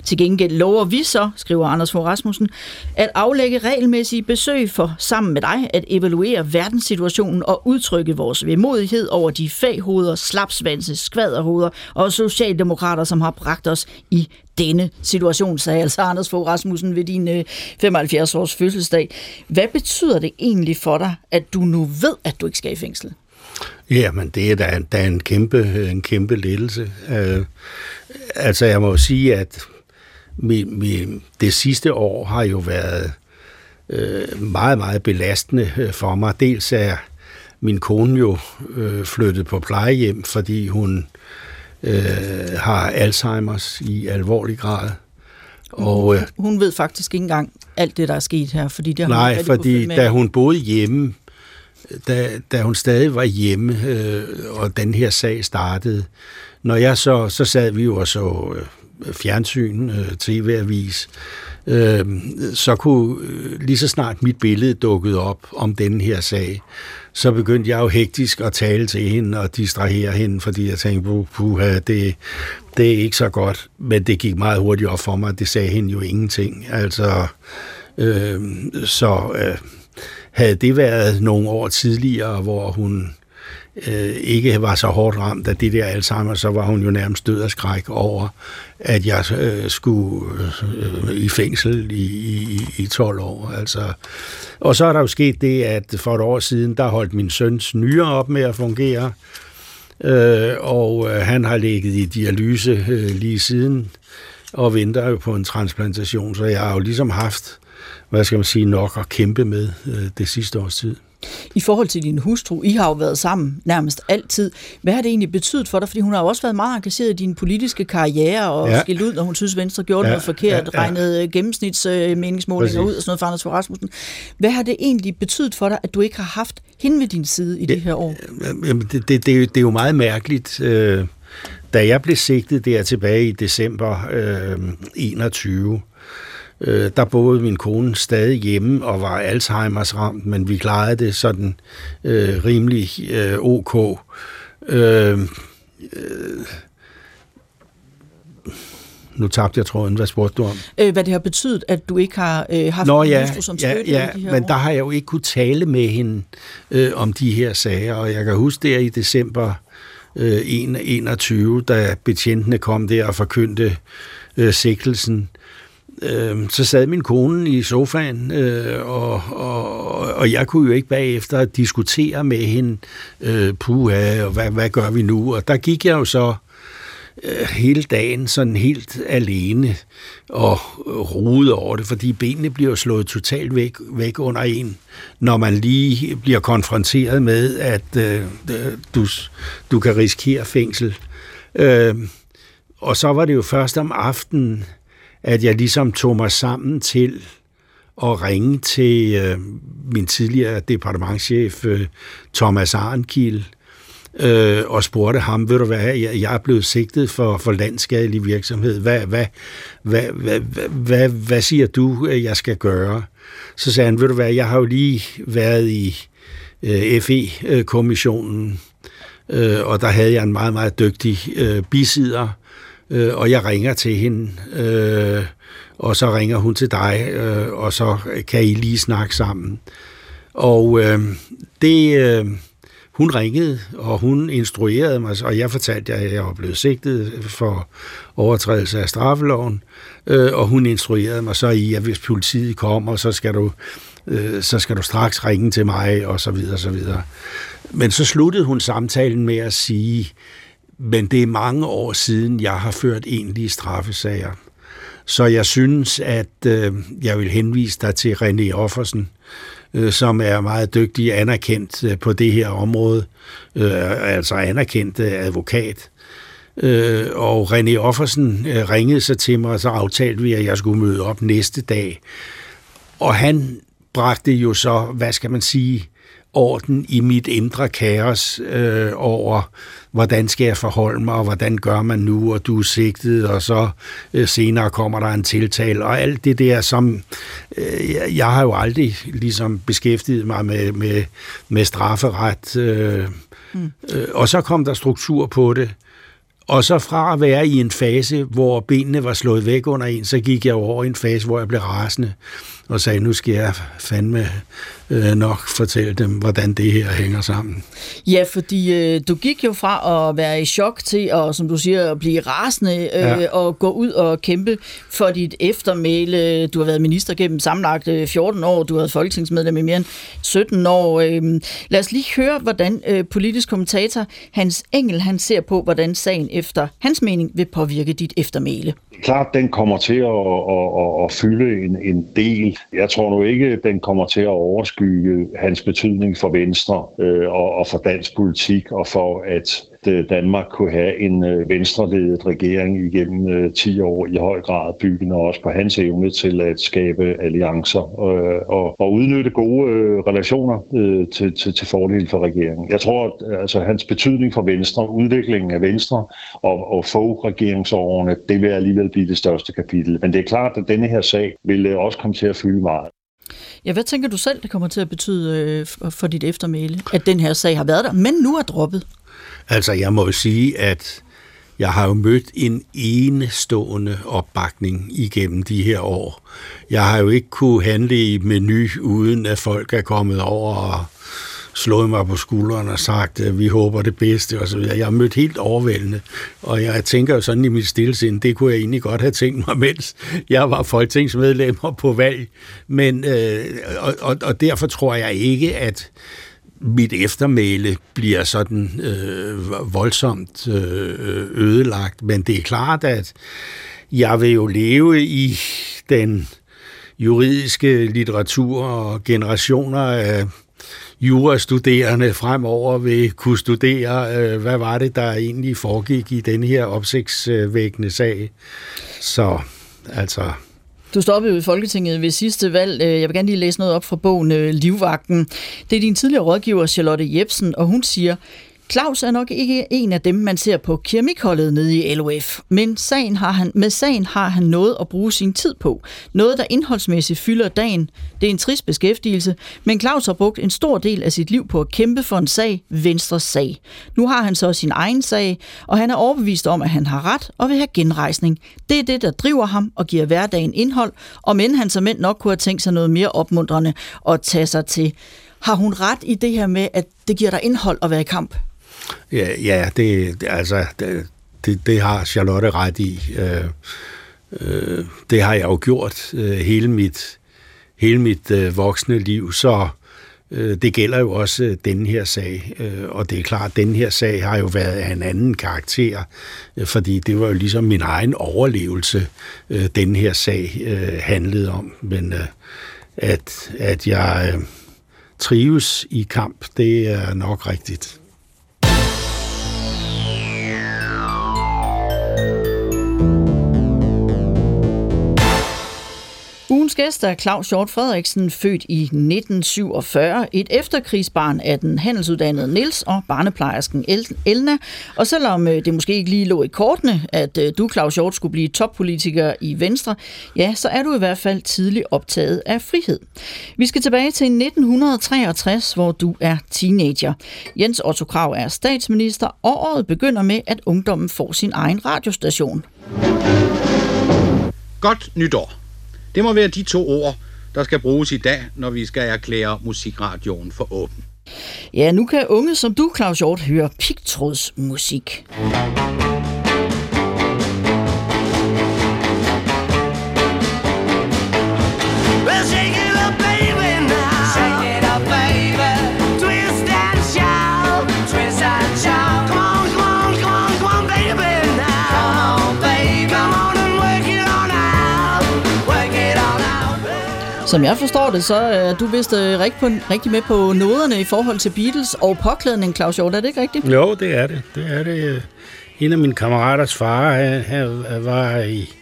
Speaker 2: Til gengæld lover vi så, skriver Anders Fogh Rasmussen, at aflægge regelmæssige besøg for sammen med dig at evaluere verdenssituationen og udtrykke vores vemodighed over de faghoveder, slapsvanse, skvaderhoveder og socialdemokrater, som har bragt os i denne situation, sagde altså Anders Fogh Rasmussen ved din øh, 75-års fødselsdag. Hvad betyder det egentlig for dig, at du nu ved, at du ikke skal i fængsel?
Speaker 3: Jamen, det er da, da en, kæmpe, en kæmpe ledelse. Uh, altså, jeg må sige, at mi, mi, det sidste år har jo været uh, meget, meget belastende øh, for mig. Dels er min kone jo uh, flyttet på plejehjem, fordi hun uh, har Alzheimer's i alvorlig grad.
Speaker 2: Og, hun, hun ved faktisk ikke engang alt det, der er sket her, fordi det har
Speaker 3: Nej, hun fordi da hun boede hjemme, da, da hun stadig var hjemme, øh, og den her sag startede, når jeg så, så sad vi jo og så øh, fjernsyn, øh, tv-avis, øh, så kunne øh, lige så snart mit billede dukkede op om den her sag, så begyndte jeg jo hektisk at tale til hende og distrahere hende, fordi jeg tænkte, puha, det, det er ikke så godt. Men det gik meget hurtigt op for mig, det sagde hende jo ingenting. Altså, øh, så... Øh, havde det været nogle år tidligere, hvor hun øh, ikke var så hårdt ramt af det der Alzheimer, så var hun jo nærmest død af skræk over, at jeg øh, skulle øh, i fængsel i, i, i 12 år. Altså. Og så er der jo sket det, at for et år siden, der holdt min søns nyre op med at fungere, øh, og øh, han har ligget i dialyse øh, lige siden, og venter jo på en transplantation, så jeg har jo ligesom haft hvad skal man sige, nok at kæmpe med øh, det sidste års tid.
Speaker 2: I forhold til din hustru, I har jo været sammen nærmest altid. Hvad har det egentlig betydet for dig? Fordi hun har jo også været meget engageret i din politiske karriere og ja. skilt ud, når hun synes, Venstre gjorde ja, noget forkert, ja, ja. regnet øh, gennemsnitsmeningsmålinger ud og sådan noget for Anders Rasmussen. Hvad har det egentlig betydet for dig, at du ikke har haft hende ved din side i det, det her år?
Speaker 3: Jamen, det, det, det, det er jo meget mærkeligt. Øh, da jeg blev sigtet der tilbage i december øh, 21, øh, der boede min kone stadig hjemme og var Alzheimers ramt, men vi klarede det sådan øh, rimelig øh, ok. Øh, øh, nu tabte jeg tråden. Hvad spurgte du om?
Speaker 2: Øh, hvad det har betydet, at du ikke har øh, haft
Speaker 3: Nå, ja, som støtte ja, ja, de her men år? der har jeg jo ikke kunne tale med hende øh, om de her sager, og jeg kan huske der i december øh, 21, da betjentene kom der og forkyndte øh, sigtelsen, øh, så sad min kone i sofaen, øh, og, og, og jeg kunne jo ikke bagefter diskutere med hende, øh, puha, og hvad, hvad gør vi nu? Og der gik jeg jo så øh, hele dagen sådan helt alene og rode over det, fordi benene bliver slået totalt væk, væk under en, når man lige bliver konfronteret med, at øh, du, du kan risikere fængsel. Øh, og så var det jo først om aftenen, at jeg ligesom tog mig sammen til at ringe til øh, min tidligere departementchef øh, Thomas Arnkiel, øh, og spurgte ham, ved du hvad, jeg, jeg er blevet sigtet for, for landskadelig virksomhed. Hvad, hvad, hvad, hvad, hvad, hvad, hvad siger du, øh, jeg skal gøre? Så sagde han, ved du hvad, jeg har jo lige været i øh, FE-kommissionen, øh, og der havde jeg en meget, meget dygtig øh, bisider, øh, og jeg ringer til hende, øh, og så ringer hun til dig, øh, og så kan I lige snakke sammen. Og øh, det... Øh, hun ringede, og hun instruerede mig, og jeg fortalte, at jeg var blevet sigtet for overtrædelse af straffeloven, øh, og hun instruerede mig så i, at hvis politiet kommer, så skal du, øh, så skal du straks ringe til mig, og så videre, så videre. Men så sluttede hun samtalen med at sige, men det er mange år siden, jeg har ført egentlige straffesager. Så jeg synes, at øh, jeg vil henvise dig til René Offersen, øh, som er meget dygtig anerkendt øh, på det her område, øh, altså anerkendt øh, advokat. Øh, og René Offersen øh, ringede så til mig, og så aftalte vi, at jeg skulle møde op næste dag. Og han bragte jo så, hvad skal man sige, orden i mit indre kaos øh, over, hvordan skal jeg forholde mig, og hvordan gør man nu, og du er sigtet, og så øh, senere kommer der en tiltale, og alt det der, som øh, jeg, jeg har jo aldrig ligesom beskæftiget mig med, med, med strafferet, øh, mm. øh, og så kom der struktur på det, og så fra at være i en fase, hvor benene var slået væk under en, så gik jeg over i en fase, hvor jeg blev rasende og sagde, nu skal jeg fandme øh, nok fortælle dem, hvordan det her hænger sammen.
Speaker 2: Ja, fordi øh, du gik jo fra at være i chok til at, som du siger, at blive rasende øh, ja. og gå ud og kæmpe for dit eftermæle. Du har været minister gennem sammenlagt 14 øh, år, du har været folketingsmedlem i mere end 17 år. Øh, lad os lige høre, hvordan øh, politisk kommentator Hans Engel han ser på, hvordan sagen efter hans mening vil påvirke dit eftermæle.
Speaker 11: Klart, den kommer til at, at, at, at fylde en, en del. Jeg tror nu ikke, den kommer til at overskue overskygge hans betydning for Venstre øh, og, og for dansk politik og for at øh, Danmark kunne have en øh, venstreledet regering igennem øh, 10 år i høj grad byggende også på hans evne til at skabe alliancer øh, og, og udnytte gode øh, relationer øh, til, til, til fordel for regeringen. Jeg tror, at altså, hans betydning for Venstre, udviklingen af Venstre og, og få regeringsårene, det vil alligevel blive det største kapitel. Men det er klart, at denne her sag vil øh, også komme til at fylde meget.
Speaker 2: Ja, hvad tænker du selv, det kommer til at betyde øh, for dit eftermæle, at den her sag har været der, men nu er droppet?
Speaker 3: Altså, jeg må jo sige, at jeg har jo mødt en enestående opbakning igennem de her år. Jeg har jo ikke kunne handle i menu, uden at folk er kommet over og slået mig på skulderen og sagt, at vi håber det bedste og så videre. Jeg har mødt helt overvældende, og jeg tænker jo sådan i mit stillesind, det kunne jeg egentlig godt have tænkt mig, mens jeg var folketingsmedlem og på valg. Men, øh, og, og, og derfor tror jeg ikke, at mit eftermæle bliver sådan øh, voldsomt øh, ødelagt, men det er klart, at jeg vil jo leve i den juridiske litteratur og generationer af jurastuderende fremover vil kunne studere, øh, hvad var det, der egentlig foregik i den her opsigtsvækkende sag. Så altså...
Speaker 2: Du stoppede ved i Folketinget ved sidste valg. Øh, jeg vil gerne lige læse noget op fra bogen øh, Livvagten. Det er din tidligere rådgiver, Charlotte Jebsen, og hun siger, Claus er nok ikke en af dem, man ser på keramikholdet nede i LOF, men sagen har han, med sagen har han noget at bruge sin tid på. Noget, der indholdsmæssigt fylder dagen. Det er en trist beskæftigelse, men Claus har brugt en stor del af sit liv på at kæmpe for en sag, Venstres sag. Nu har han så sin egen sag, og han er overbevist om, at han har ret og vil have genrejsning. Det er det, der driver ham og giver hverdagen indhold, og men han som mænd nok kunne have tænkt sig noget mere opmuntrende at tage sig til. Har hun ret i det her med, at det giver dig indhold at være i kamp?
Speaker 3: Ja, ja det, altså, det, det, har Charlotte ret i. Øh, øh, det har jeg jo gjort øh, hele mit, hele mit øh, voksne liv, så Øh, det gælder jo også øh, denne her sag, øh, og det er klart, at denne her sag har jo været af en anden karakter, øh, fordi det var jo ligesom min egen overlevelse, øh, den her sag øh, handlede om. Men at, at jeg trives i kamp, det er nok rigtigt.
Speaker 2: Ugens gæst er Claus Hjort Frederiksen, født i 1947, et efterkrigsbarn af den handelsuddannede Nils og barneplejersken Elna. Og selvom øh, det måske ikke lige lå i kortene, at øh, du, Claus Hjort, skulle blive toppolitiker i Venstre, ja, så er du i hvert fald tidligt optaget af frihed. Vi skal tilbage til 1963, hvor du er teenager. Jens Otto Krav er statsminister, og året begynder med, at ungdommen får sin egen radiostation.
Speaker 12: Godt nytår. Det må være de to ord, der skal bruges i dag, når vi skal erklære musikradioen for åben.
Speaker 2: Ja, nu kan unge som du, Claus Hjort, høre pigtrådsmusik. musik. Som jeg forstår det, så er du vist øh, rigtig, på, rigtig med på noderne i forhold til Beatles og påklædning, Claus Hjort. Er det ikke rigtigt?
Speaker 3: Jo, det er det. Det er det. En af mine kammeraters far han, han var i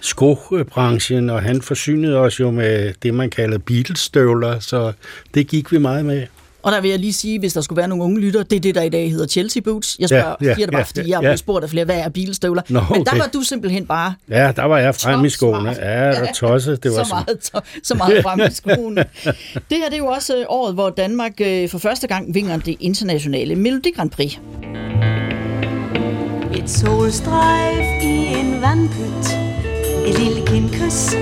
Speaker 3: skobranchen, og han forsynede os jo med det, man kalder Beatles-støvler, så det gik vi meget med.
Speaker 2: Og der vil jeg lige sige, hvis der skulle være nogle unge lytter, det er det, der i dag hedder Chelsea Boots. Jeg spørger, ja, ja, siger det bare, fordi jeg har ja. spurgt af flere, hvad er bilstøvler? Nå, Men der var du simpelthen bare...
Speaker 3: Ja, der var jeg frem i skoene. Ja, der tosset. Det var
Speaker 2: så, meget, to, så meget frem i skoene. det her det er jo også øh, året, hvor Danmark øh, for første gang vinger det internationale Melodi Grand Prix. Et solstrejf i en vandpyt Et lille kindkys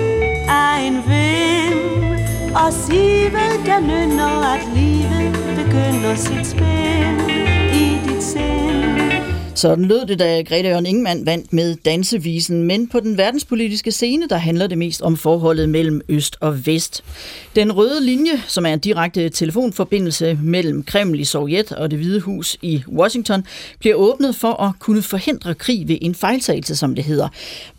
Speaker 2: af en vind og Sive, der nynner, at livet begynder sit spil i dit sind. Sådan lød det, da Grete Jørgen Ingemann vandt med dansevisen, men på den verdenspolitiske scene, der handler det mest om forholdet mellem øst og vest. Den røde linje, som er en direkte telefonforbindelse mellem Kreml i Sovjet og det hvide hus i Washington, bliver åbnet for at kunne forhindre krig ved en fejltagelse, som det hedder.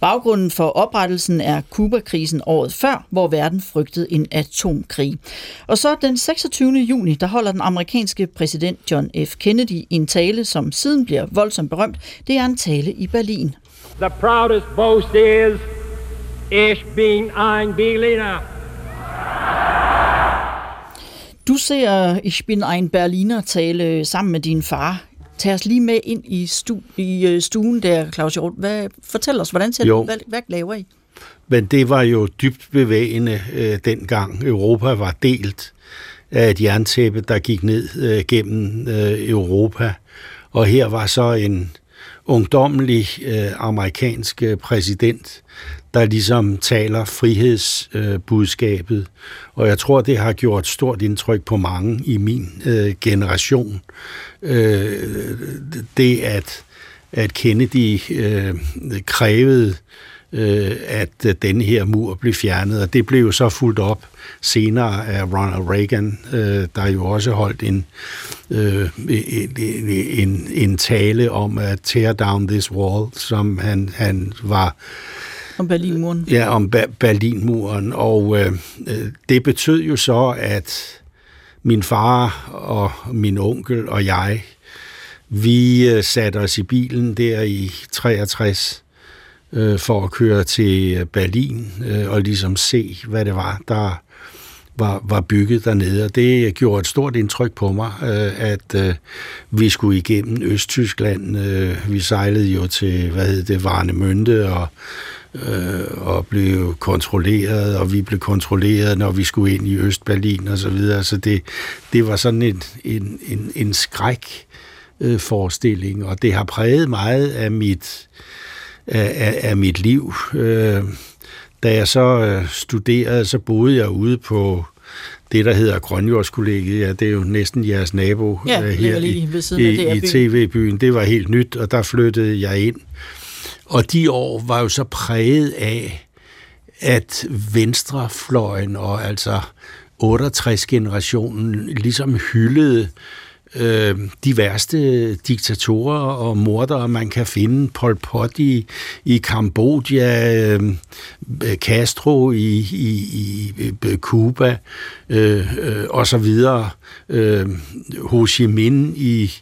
Speaker 2: Baggrunden for oprettelsen er Kuba-krisen året før, hvor verden frygtede en atomkrig. Og så den 26. juni, der holder den amerikanske præsident John F. Kennedy en tale, som siden bliver voldsomt berømt. Det er en tale i Berlin. The proudest boast is, ich bin ein Berliner. Du ser Ich bin ein Berliner tale sammen med din far. Tag os lige med ind i, stu, i øh, stuen der, Claus Hjort. Hvad, fortæl os, hvordan ser det, hvad, hvad laver I?
Speaker 3: Men det var jo dybt bevægende øh, dengang Europa var delt af et jerntæppe, der gik ned øh, gennem øh, Europa. Og her var så en ungdommelig øh, amerikansk øh, præsident, der ligesom taler frihedsbudskabet. Øh, og jeg tror, det har gjort stort indtryk på mange i min øh, generation. Øh, det, at, at Kennedy øh, krævede øh, at øh, denne her mur blev fjernet, og det blev jo så fuldt op senere af Ronald Reagan, øh, der jo også holdt en, øh, en, en, en tale om at tear down this wall, som han, han var
Speaker 2: om Berlinmuren.
Speaker 3: Ja, om ba- Berlinmuren, og øh, det betød jo så, at min far og min onkel og jeg, vi øh, satte os i bilen der i 63 øh, for at køre til Berlin øh, og ligesom se, hvad det var, der var, var bygget dernede. Og det gjorde et stort indtryk på mig, øh, at øh, vi skulle igennem Østtyskland. Øh, vi sejlede jo til, hvad hed det, Varnemønte og øh, og blev kontrolleret, og vi blev kontrolleret, når vi skulle ind i Østberlin og så videre. Så det, det var sådan en, en, en, en skræk øh, forestilling, og det har præget meget af mit, øh, af, af mit liv. Øh, da jeg så øh, studerede, så boede jeg ude på det, der hedder Grønjordskollegiet. Ja, det er jo næsten jeres nabo
Speaker 2: ja,
Speaker 3: øh, her
Speaker 2: i,
Speaker 3: i, i TV-byen. Det var helt nyt, og der flyttede jeg ind. Og de år var jo så præget af, at venstrefløjen og altså 68-generationen ligesom hyldede øh, øh, de værste diktatorer og mordere, man kan finde. Pol Pot i, i Kambodja, øh, Castro i, i, i Cuba øh, øh, og så videre. Øh, Ho Chi Minh i,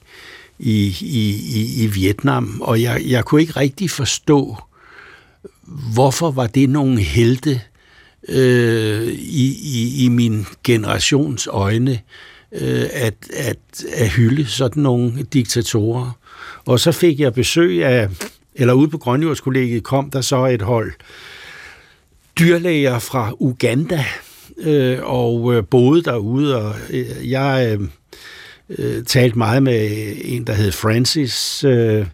Speaker 3: i, i, i Vietnam. Og jeg, jeg kunne ikke rigtig forstå, hvorfor var det nogle helte øh, i, i, i min generations øjne, øh, at, at, at hylde sådan nogle diktatorer. Og så fik jeg besøg af, eller ude på Grønjordskollegiet kom der så et hold dyrlæger fra Uganda, øh, og øh, boede derude, og øh, jeg øh, talte meget med en, der hed Francis, øh,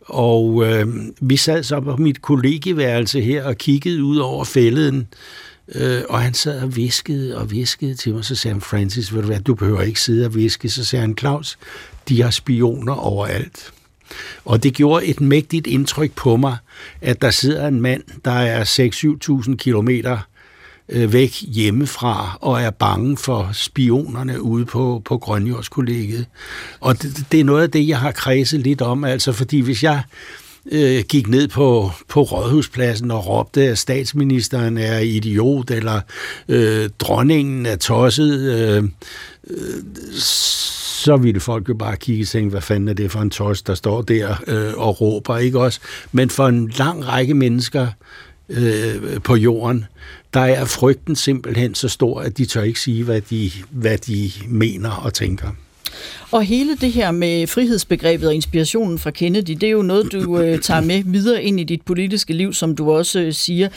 Speaker 3: og øh, vi sad så på mit kollegeværelse her og kiggede ud over fælleden, øh, Øh, og han sad og viskede og viskede til mig. Så sagde han, Francis, ved du hvad, du behøver ikke sidde og viske. Så sagde han, Claus, de har spioner overalt. Og det gjorde et mægtigt indtryk på mig, at der sidder en mand, der er 6-7.000 kilometer øh, væk hjemmefra og er bange for spionerne ude på, på Grønjordskollegiet. Og det, det er noget af det, jeg har kredset lidt om, altså fordi hvis jeg øh, gik ned på, på Rådhuspladsen og råbte, at statsministeren er idiot, eller øh, dronningen er tosset, øh, øh, så ville folk jo bare kigge og tænke, hvad fanden er det for en tos, der står der øh, og råber, ikke også? Men for en lang række mennesker øh, på jorden, der er frygten simpelthen så stor, at de tør ikke sige, hvad de, hvad de mener og tænker.
Speaker 2: Og hele det her med frihedsbegrebet og inspirationen fra Kennedy, det er jo noget, du øh, tager med videre ind i dit politiske liv, som du også øh, siger.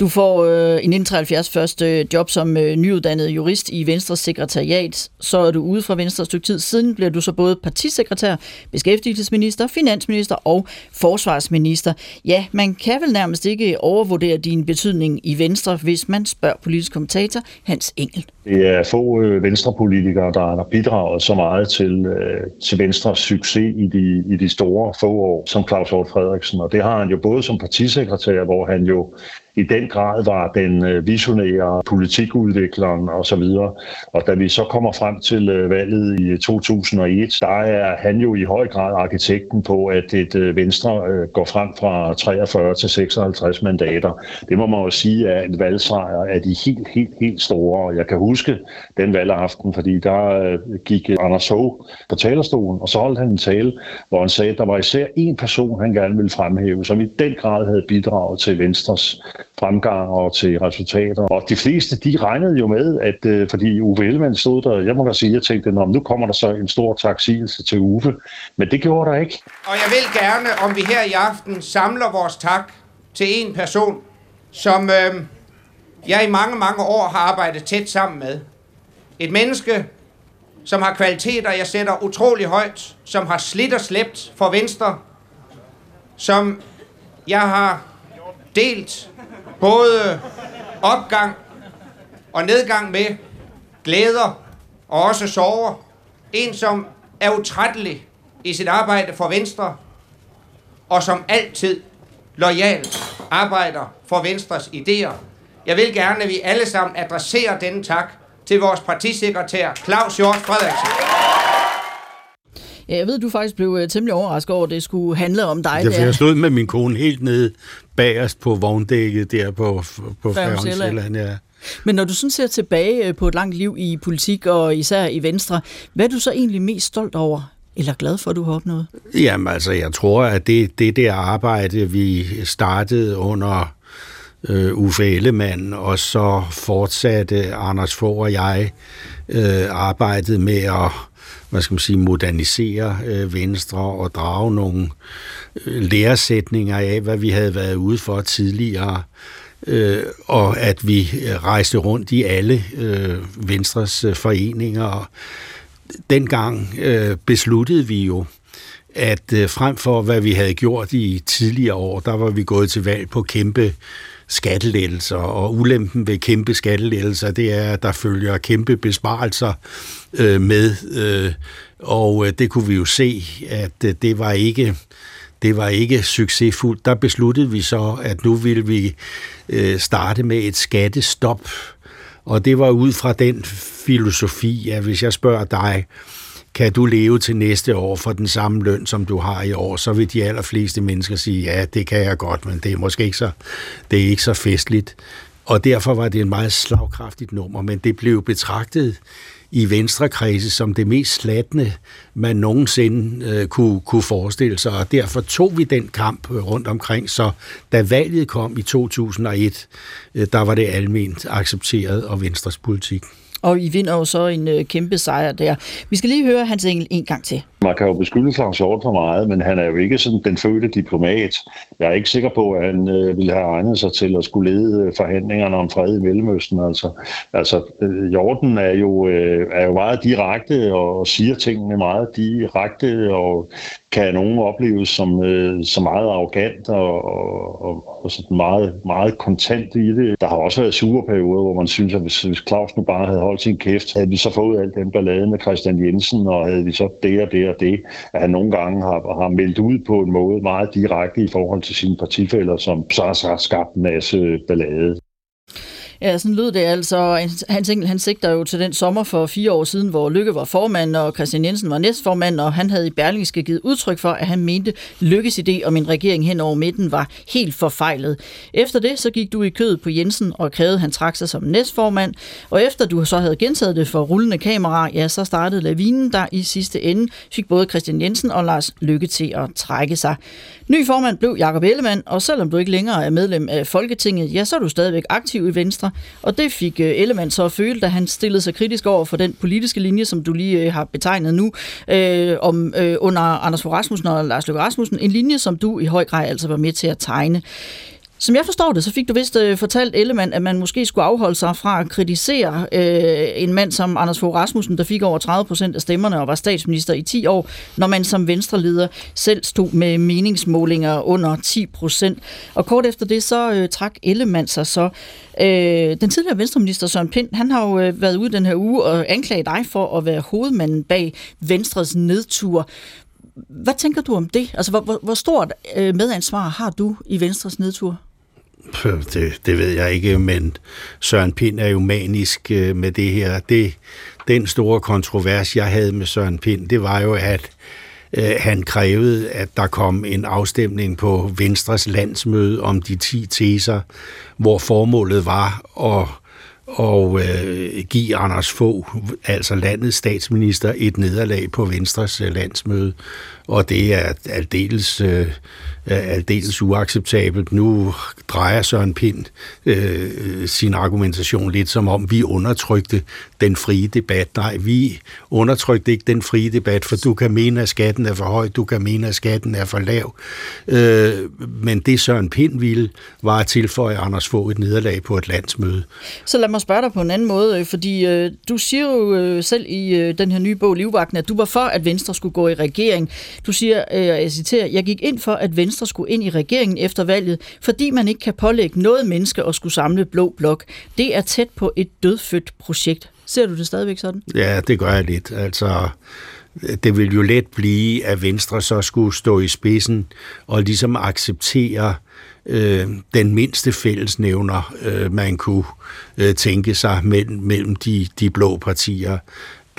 Speaker 2: Du får øh, i 1973 første job som øh, nyuddannet jurist i Venstres sekretariat. Så er du ude fra Venstre et stykke tid. Siden bliver du så både partisekretær, beskæftigelsesminister, finansminister og forsvarsminister. Ja, man kan vel nærmest ikke overvurdere din betydning i Venstre, hvis man spørger politisk kommentator Hans Engel.
Speaker 11: Det er få øh, venstrepolitikere, der har bidraget så meget til, øh, til Venstres succes i de, i de store få år som Claus Hort Frederiksen. Og det har han jo både som partisekretær, hvor han jo i den grad var den øh, visionære politikudvikleren osv. Og da vi så kommer frem til øh, valget i øh, 2001, der er han jo i høj grad arkitekten på, at et Venstre går frem fra 43 til 56 mandater. Det må man jo sige er en valgsejr af de helt, helt, helt store. Jeg kan huske den valgaften, fordi der gik Anders Fogh på talerstolen, og så holdt han en tale, hvor han sagde, at der var især én person, han gerne ville fremhæve, som i den grad havde bidraget til Venstres fremgang og til resultater. Og de fleste, de regnede jo med, at øh, fordi Uwe Ellemann stod der, jeg må da sige, jeg tænkte, nu kommer der så en stor taksigelse til Uwe. Men det gjorde der ikke.
Speaker 13: Og jeg vil gerne, om vi her i aften samler vores tak til en person, som øh, jeg i mange, mange år har arbejdet tæt sammen med. Et menneske, som har kvaliteter, jeg sætter utrolig højt, som har slidt og slæbt for Venstre, som jeg har delt både opgang og nedgang med, glæder og også sorger. En, som er utrættelig i sit arbejde for Venstre, og som altid lojalt arbejder for Venstres idéer. Jeg vil gerne, at vi alle sammen adresserer denne tak til vores partisekretær Claus Hjort Frederiksen.
Speaker 2: Ja, jeg ved, du faktisk blev øh, temmelig overrasket over, at det skulle handle om dig.
Speaker 3: Det jeg stod med min kone helt nede bagerst på vogndækket der på, på
Speaker 2: Færgen ja. Men når du sådan ser tilbage øh, på et langt liv i politik, og især i Venstre, hvad er du så egentlig mest stolt over? Eller glad for, at du har opnået?
Speaker 3: Jamen altså, jeg tror, at det, det der arbejde, vi startede under øh, Uffe Ellemann, og så fortsatte Anders Fogh og jeg øh, arbejdet med at hvad skal man sige, modernisere øh, Venstre og drage nogle øh, læresætninger af, hvad vi havde været ude for tidligere, øh, og at vi øh, rejste rundt i alle øh, Venstres øh, foreninger. Og dengang øh, besluttede vi jo, at øh, frem for hvad vi havde gjort i tidligere år, der var vi gået til valg på kæmpe skattelettelser, og ulempen ved kæmpe skattelettelser, det er, at der følger kæmpe besparelser øh, med, øh, og øh, det kunne vi jo se, at øh, det var ikke det var ikke succesfuldt. Der besluttede vi så, at nu ville vi øh, starte med et skattestop, Og det var ud fra den filosofi, at hvis jeg spørger dig, kan du leve til næste år for den samme løn, som du har i år, så vil de allerfleste mennesker sige, ja, det kan jeg godt, men det er måske ikke så, det er ikke så festligt. Og derfor var det en meget slagkraftigt nummer, men det blev betragtet i venstrekredse som det mest slatne, man nogensinde øh, kunne, kunne forestille sig, og derfor tog vi den kamp øh, rundt omkring, så da valget kom i 2001, øh, der var det alment accepteret og Venstres politik.
Speaker 2: Og I vinder jo så en øh, kæmpe sejr der. Vi skal lige høre Hans Engel en gang til.
Speaker 11: Man kan jo beskylde Claus Hjort for meget, men han er jo ikke sådan den fødte diplomat. Jeg er ikke sikker på, at han øh, ville have egnet sig til at skulle lede øh, forhandlingerne om fred i Mellemøsten. Altså, altså øh, Jorten er jo, øh, er jo meget direkte og siger tingene meget direkte og kan nogen opleves som, øh, som meget arrogant og, og, og, og sådan meget, meget kontant i det. Der har også været sure perioder, hvor man synes, at hvis, hvis Claus nu bare havde holdt sin kæft, havde vi så fået alt den ballade med Christian Jensen, og havde vi så det og det og det, at han nogle gange har, har meldt ud på en måde meget direkte i forhold til sine partifælder, som så har skabt en masse ballade.
Speaker 2: Ja, sådan lød det altså. Hans Engel, han sigter jo til den sommer for fire år siden, hvor Lykke var formand, og Christian Jensen var næstformand, og han havde i Berlingske givet udtryk for, at han mente, Lykkes idé om en regering hen over midten var helt forfejlet. Efter det, så gik du i kødet på Jensen og krævede, at han trak sig som næstformand, og efter du så havde gentaget det for rullende kamera, ja, så startede lavinen, der i sidste ende fik både Christian Jensen og Lars Lykke til at trække sig. Ny formand blev Jakob Ellemann, og selvom du ikke længere er medlem af Folketinget, ja, så er du stadigvæk aktiv i Venstre, og det fik øh, Ellemann så at føle, da han stillede sig kritisk over for den politiske linje, som du lige øh, har betegnet nu, øh, om øh, under Anders Fogh Rasmussen og Lars Løkke Rasmussen, en linje, som du i høj grad altså var med til at tegne. Som jeg forstår det, så fik du vist øh, fortalt Ellemann, at man måske skulle afholde sig fra at kritisere øh, en mand som Anders Fogh Rasmussen, der fik over 30 procent af stemmerne og var statsminister i 10 år, når man som venstreleder selv stod med meningsmålinger under 10 procent. Og kort efter det, så øh, trak Ellemann sig så. Øh, den tidligere venstreminister Søren Pind, han har jo øh, været ude den her uge og anklaget dig for at være hovedmanden bag Venstres nedtur. Hvad tænker du om det? Altså, hvor, hvor, hvor stort øh, medansvar har du i Venstres nedtur?
Speaker 3: Det, det ved jeg ikke, men Søren Pind er jo manisk øh, med det her. Det, den store kontrovers, jeg havde med Søren Pind, det var jo, at øh, han krævede, at der kom en afstemning på Venstres landsmøde om de 10 teser, hvor formålet var at og øh, give Anders Fogh, altså landets statsminister, et nederlag på Venstres øh, landsmøde. Og det er aldeles øh, aldeles uacceptabelt. Nu drejer Søren Pind øh, sin argumentation lidt som om, vi undertrykte den frie debat. Nej, vi undertrykte ikke den frie debat, for du kan mene, at skatten er for høj, du kan mene, at skatten er for lav. Øh, men det Søren Pind ville, var at tilføje Anders få et nederlag på et landsmøde.
Speaker 2: Så lad mig spørge dig på en anden måde, øh, fordi øh, du siger jo øh, selv i øh, den her nye bog, Livvagten, at du var for, at Venstre skulle gå i regering. Du siger, øh, jeg citerer, jeg gik ind for, at Venstre skulle ind i regeringen efter valget, fordi man ikke kan pålægge noget menneske at skulle samle blå blok. Det er tæt på et dødfødt projekt. Ser du det stadigvæk sådan?
Speaker 3: Ja, det gør jeg lidt. Altså, det vil jo let blive, at Venstre så skulle stå i spidsen og ligesom acceptere øh, den mindste fællesnævner, øh, man kunne øh, tænke sig mellem, mellem de, de blå partier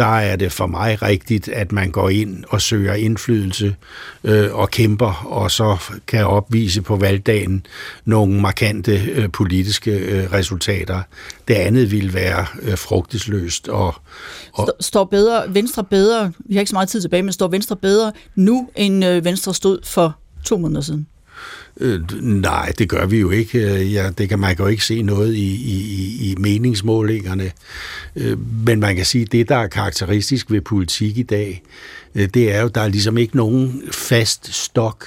Speaker 3: der er det for mig rigtigt, at man går ind og søger indflydelse øh, og kæmper, og så kan opvise på valgdagen nogle markante øh, politiske øh, resultater. Det andet vil være øh, frugtesløst. Og,
Speaker 2: og står bedre, Venstre bedre, vi har ikke så meget tid tilbage, men står Venstre bedre nu, end øh, Venstre stod for to måneder siden?
Speaker 3: Øh, nej, det gør vi jo ikke. Øh, ja, det kan man kan jo ikke se noget i, i, i meningsmålingerne. Øh, men man kan sige, at det, der er karakteristisk ved politik i dag, øh, det er jo, der er ligesom ikke nogen fast stok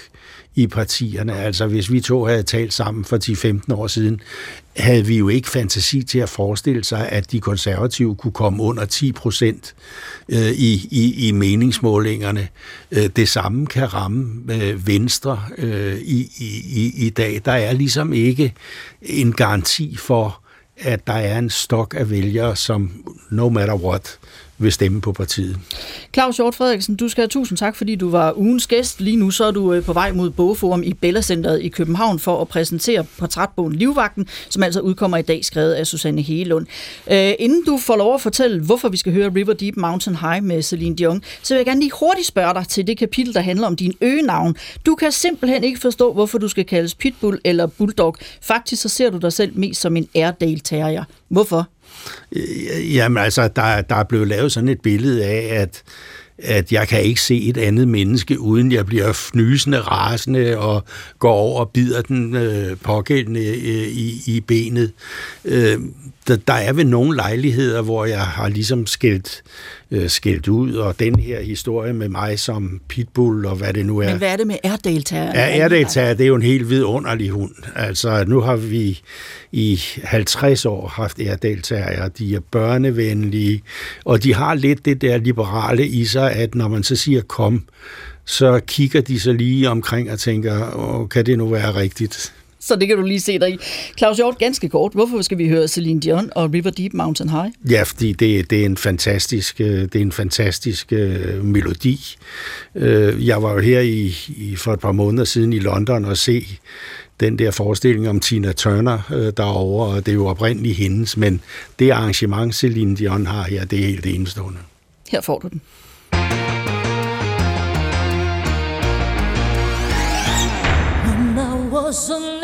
Speaker 3: i partierne. Altså hvis vi to havde talt sammen for 10-15 år siden, havde vi jo ikke fantasi til at forestille sig, at de konservative kunne komme under 10 procent øh, i, i, i meningsmålingerne. Øh, det samme kan ramme øh, Venstre øh, i, i, i dag. Der er ligesom ikke en garanti for, at der er en stok af vælgere, som no matter what vil stemme på partiet.
Speaker 14: Claus Hjort Frederiksen, du skal have tusind tak, fordi du var ugens gæst. Lige nu så er du øh, på vej mod Bogforum i Bellacenteret i København for at præsentere portrætbogen Livvagten, som altså udkommer i dag, skrevet af Susanne Helund. Øh, inden du får lov at fortælle, hvorfor vi skal høre River Deep Mountain High med Celine Dion, så vil jeg gerne lige hurtigt spørge dig til det kapitel, der handler om din øgenavn. Du kan simpelthen ikke forstå, hvorfor du skal kaldes Pitbull eller Bulldog. Faktisk så ser du dig selv mest som en Airedale Terrier. Hvorfor?
Speaker 3: Øh, jamen altså, der, der er blevet lavet sådan et billede af, at at jeg kan ikke se et andet menneske, uden jeg bliver fnysende, rasende og går over og bider den øh, pågældende øh, i, i benet. Øh, der, der er vel nogle lejligheder, hvor jeg har ligesom skældt, øh, skældt ud, og den her historie med mig som pitbull, og hvad det nu er.
Speaker 14: Men hvad er det med Airedale
Speaker 3: Ja, Airedale det er jo en helt vidunderlig hund. Altså, nu har vi i 50 år haft Airedale De er børnevenlige, og de har lidt det der liberale i sig, at når man så siger kom, så kigger de så lige omkring og tænker, Åh, kan det nu være rigtigt?
Speaker 14: Så det kan du lige se dig i. Claus Hjort, ganske kort, hvorfor skal vi høre Celine Dion og River Deep Mountain High?
Speaker 3: Ja, fordi det, det er en fantastisk, øh, det er en fantastisk uh, melodi. Uh, jeg var jo her i, i, for et par måneder siden i London og se den der forestilling om Tina Turner uh, derovre, og det er jo oprindeligt hendes, men det arrangement, Celine Dion har her, det er helt enestående.
Speaker 14: Her får du den. was a